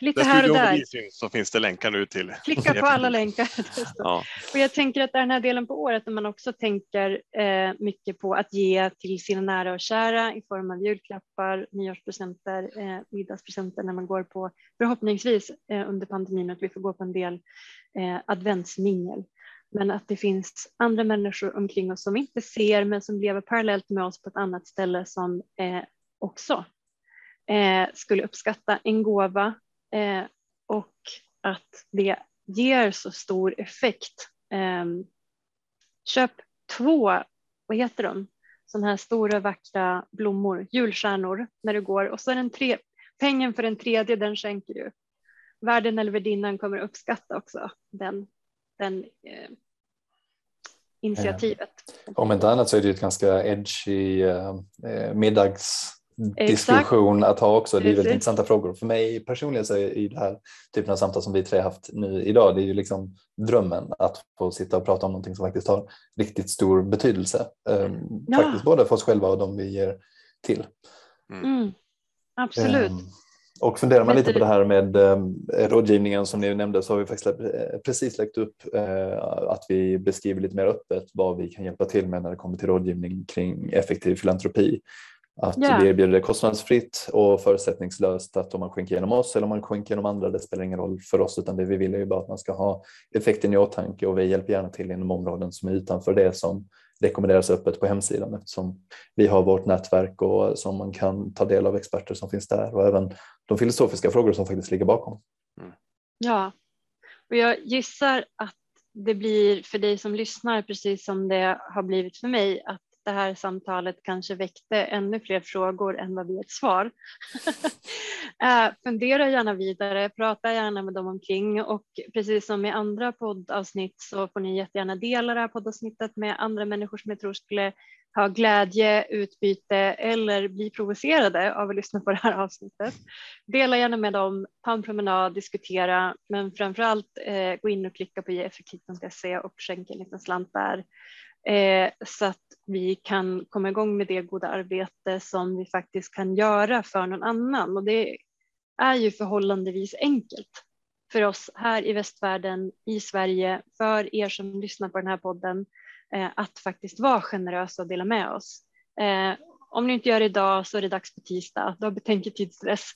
Lite där här och där. Syns, så finns det länkar nu till. Klicka på alla länkar. ja. Och jag tänker att det är den här delen på året när man också tänker eh, mycket på att ge till sina nära och kära i form av julklappar, nyårspresenter, eh, middagspresenter när man går på, förhoppningsvis eh, under pandemin, att vi får gå på en del eh, adventsmingel. Men att det finns andra människor omkring oss som inte ser men som lever parallellt med oss på ett annat ställe som eh, också Eh, skulle uppskatta en gåva eh, och att det ger så stor effekt. Eh, köp två, vad heter de, sådana här stora vackra blommor, julstjärnor när du går och så är den tre, pengen för den tredje den skänker du. Värden eller värdinnan kommer uppskatta också den, den eh, initiativet. Om inte annat så är det ett ganska edgy eh, eh middags diskussion att ha också. Det är väldigt intressanta frågor. För mig personligen så är det här typen av samtal som vi tre haft nu idag, det är ju liksom drömmen att få sitta och prata om någonting som faktiskt har riktigt stor betydelse. Ehm, ja. Faktiskt både för oss själva och de vi ger till. Mm. mm. Absolut. Um, och funderar man lite på det här med eh, rådgivningen som ni nämnde så har vi faktiskt eh, precis lagt upp eh, att vi beskriver lite mer öppet vad vi kan hjälpa till med när det kommer till rådgivning kring effektiv filantropi. Att yeah. vi erbjuder det kostnadsfritt och förutsättningslöst att om man skänker genom oss eller om man skänker genom andra, det spelar ingen roll för oss utan det vi vill är ju bara att man ska ha effekten i åtanke och vi hjälper gärna till inom områden som är utanför det som rekommenderas öppet på hemsidan eftersom vi har vårt nätverk och som man kan ta del av experter som finns där och även de filosofiska frågor som faktiskt ligger bakom. Mm. Ja, och jag gissar att det blir för dig som lyssnar precis som det har blivit för mig att det här samtalet kanske väckte ännu fler frågor än vad vi ett svar. äh, fundera gärna vidare, prata gärna med dem omkring och precis som i andra poddavsnitt så får ni jättegärna dela det här poddavsnittet med andra människor som ni tror skulle ha glädje, utbyte eller bli provocerade av att lyssna på det här avsnittet. Dela gärna med dem, ta en promenad, diskutera, men framför allt eh, gå in och klicka på effektivt.se och skänk en liten slant där eh, så att vi kan komma igång med det goda arbete som vi faktiskt kan göra för någon annan. Och det är ju förhållandevis enkelt för oss här i västvärlden, i Sverige, för er som lyssnar på den här podden, eh, att faktiskt vara generösa och dela med oss. Eh, om ni inte gör det idag så är det dags på tisdag. Då har betänketidsstress.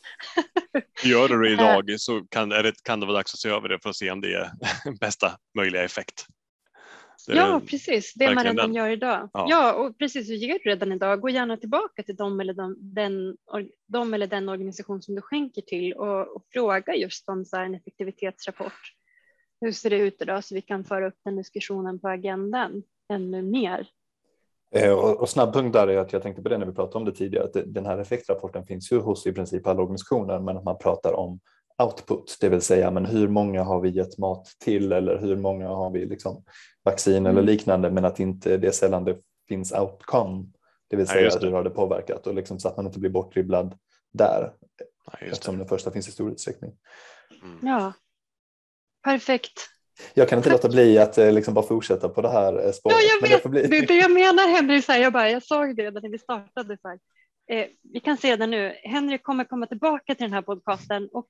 Gör du det idag så kan, kan det vara dags att se över det för att se om det är bästa möjliga effekt. Ja, precis. Det man redan den. gör idag. Ja. ja, och precis. Du gör redan idag. Gå gärna tillbaka till dem eller, de, den, de eller den organisation som du skänker till och, och fråga just om så en effektivitetsrapport. Hur ser det ut idag så vi kan föra upp den diskussionen på agendan ännu mer. Eh, och, och snabb punkt där är att jag tänkte på det när vi pratade om det tidigare, att den här effektrapporten finns ju hos i princip alla organisationer, men att man pratar om output, det vill säga men hur många har vi gett mat till eller hur många har vi liksom vaccin mm. eller liknande men att inte det är sällan det finns outcome, det vill säga ja, hur har det påverkat och liksom så att man inte blir bortdribblad där ja, eftersom den första finns i stor utsträckning. Mm. Ja, perfekt. Jag kan inte låta bli att eh, liksom bara fortsätta på det här spåret. Ja, jag vet. Det, bli... det, det jag menar Henrik, jag, bara, jag sa ju det när vi startade. Så här eh, vi kan se det nu. Henrik kommer komma tillbaka till den här podcasten och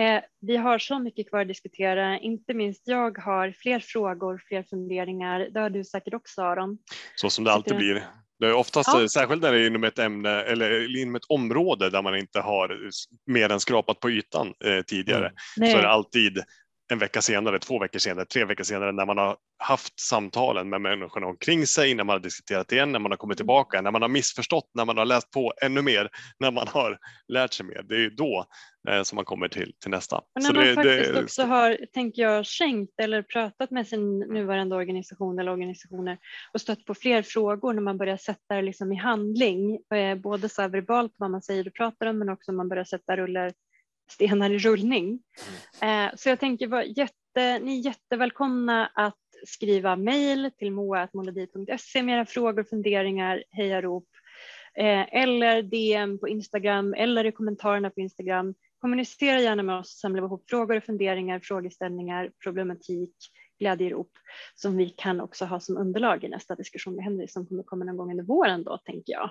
eh, vi har så mycket kvar att diskutera. Inte minst jag har fler frågor, fler funderingar. Det har du säkert också Aron. Så som det alltid blir. Det är oftast, ja. särskilt när det är inom ett ämne eller inom ett område där man inte har mer än skrapat på ytan eh, tidigare, mm. så är det alltid en vecka senare, två veckor senare, tre veckor senare när man har haft samtalen med människorna omkring sig, när man har diskuterat igen, när man har kommit mm. tillbaka, när man har missförstått, när man har läst på ännu mer, när man har lärt sig mer. Det är ju då eh, som man kommer till, till nästa. Och när Så man det, faktiskt det... också har, tänker jag, skänkt eller pratat med sin nuvarande organisation eller organisationer och stött på fler frågor när man börjar sätta det liksom i handling, eh, både så verbalt vad man säger och pratar om men också när man börjar sätta rullar stenar i rullning. Mm. Eh, så jag tänker var jätte, ni är jättevälkomna att skriva mejl till moa.molodi.se med era frågor, funderingar, hejarop eh, eller DM på Instagram eller i kommentarerna på Instagram. Kommunicera gärna med oss, samla ihop frågor och funderingar, frågeställningar, problematik, glädjerop som vi kan också ha som underlag i nästa diskussion med Henry som kommer komma någon gång under våren då tänker jag.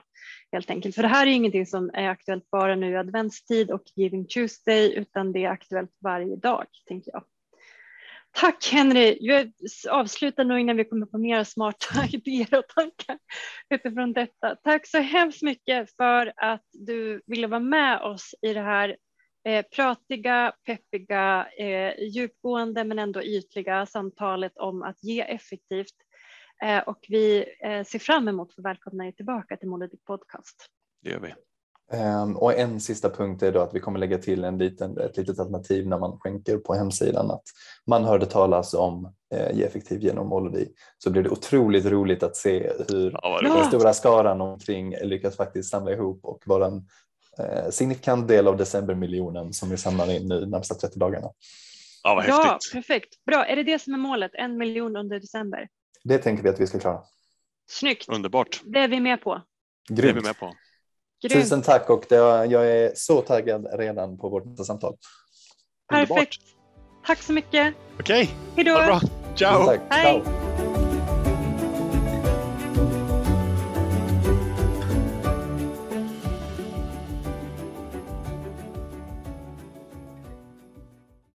Helt enkelt. För det här är ingenting som är aktuellt bara nu i adventstid och Giving Tuesday utan det är aktuellt varje dag tänker jag. Tack Henry. Jag avslutar nog innan vi kommer på mera smarta idéer och tankar utifrån detta. Tack så hemskt mycket för att du ville vara med oss i det här eh, pratiga, peppiga, eh, djupgående men ändå ytliga samtalet om att ge effektivt. Eh, och vi eh, ser fram emot att välkomna er tillbaka till Monolith Podcast. Det gör vi. Um, och en sista punkt är då att vi kommer lägga till en liten, ett litet alternativ när man skänker på hemsidan att man hörde talas om eh, Ge effektiv genom Molody så blir det otroligt roligt att se hur Ja, den stora skaran omkring lyckas faktiskt samla ihop och vara en eh, signifikant del av decembermiljonen som vi samlar in nu närmsta 30 dagarna. Ja, vad Ja, perfekt. Bra. Är det det som är målet? En miljon under december? Det tänker vi att vi ska klara. Snyggt. Underbart. Det är vi med på. Det är vi Grymt. med på. Grymt. Tusen tack och det, jag är så taggad redan på vårt nästa samtal. Underbart. Perfekt. Tack så mycket. Okej, Hej ha det då. bra. Ciao! Tack. Hej. Ciao.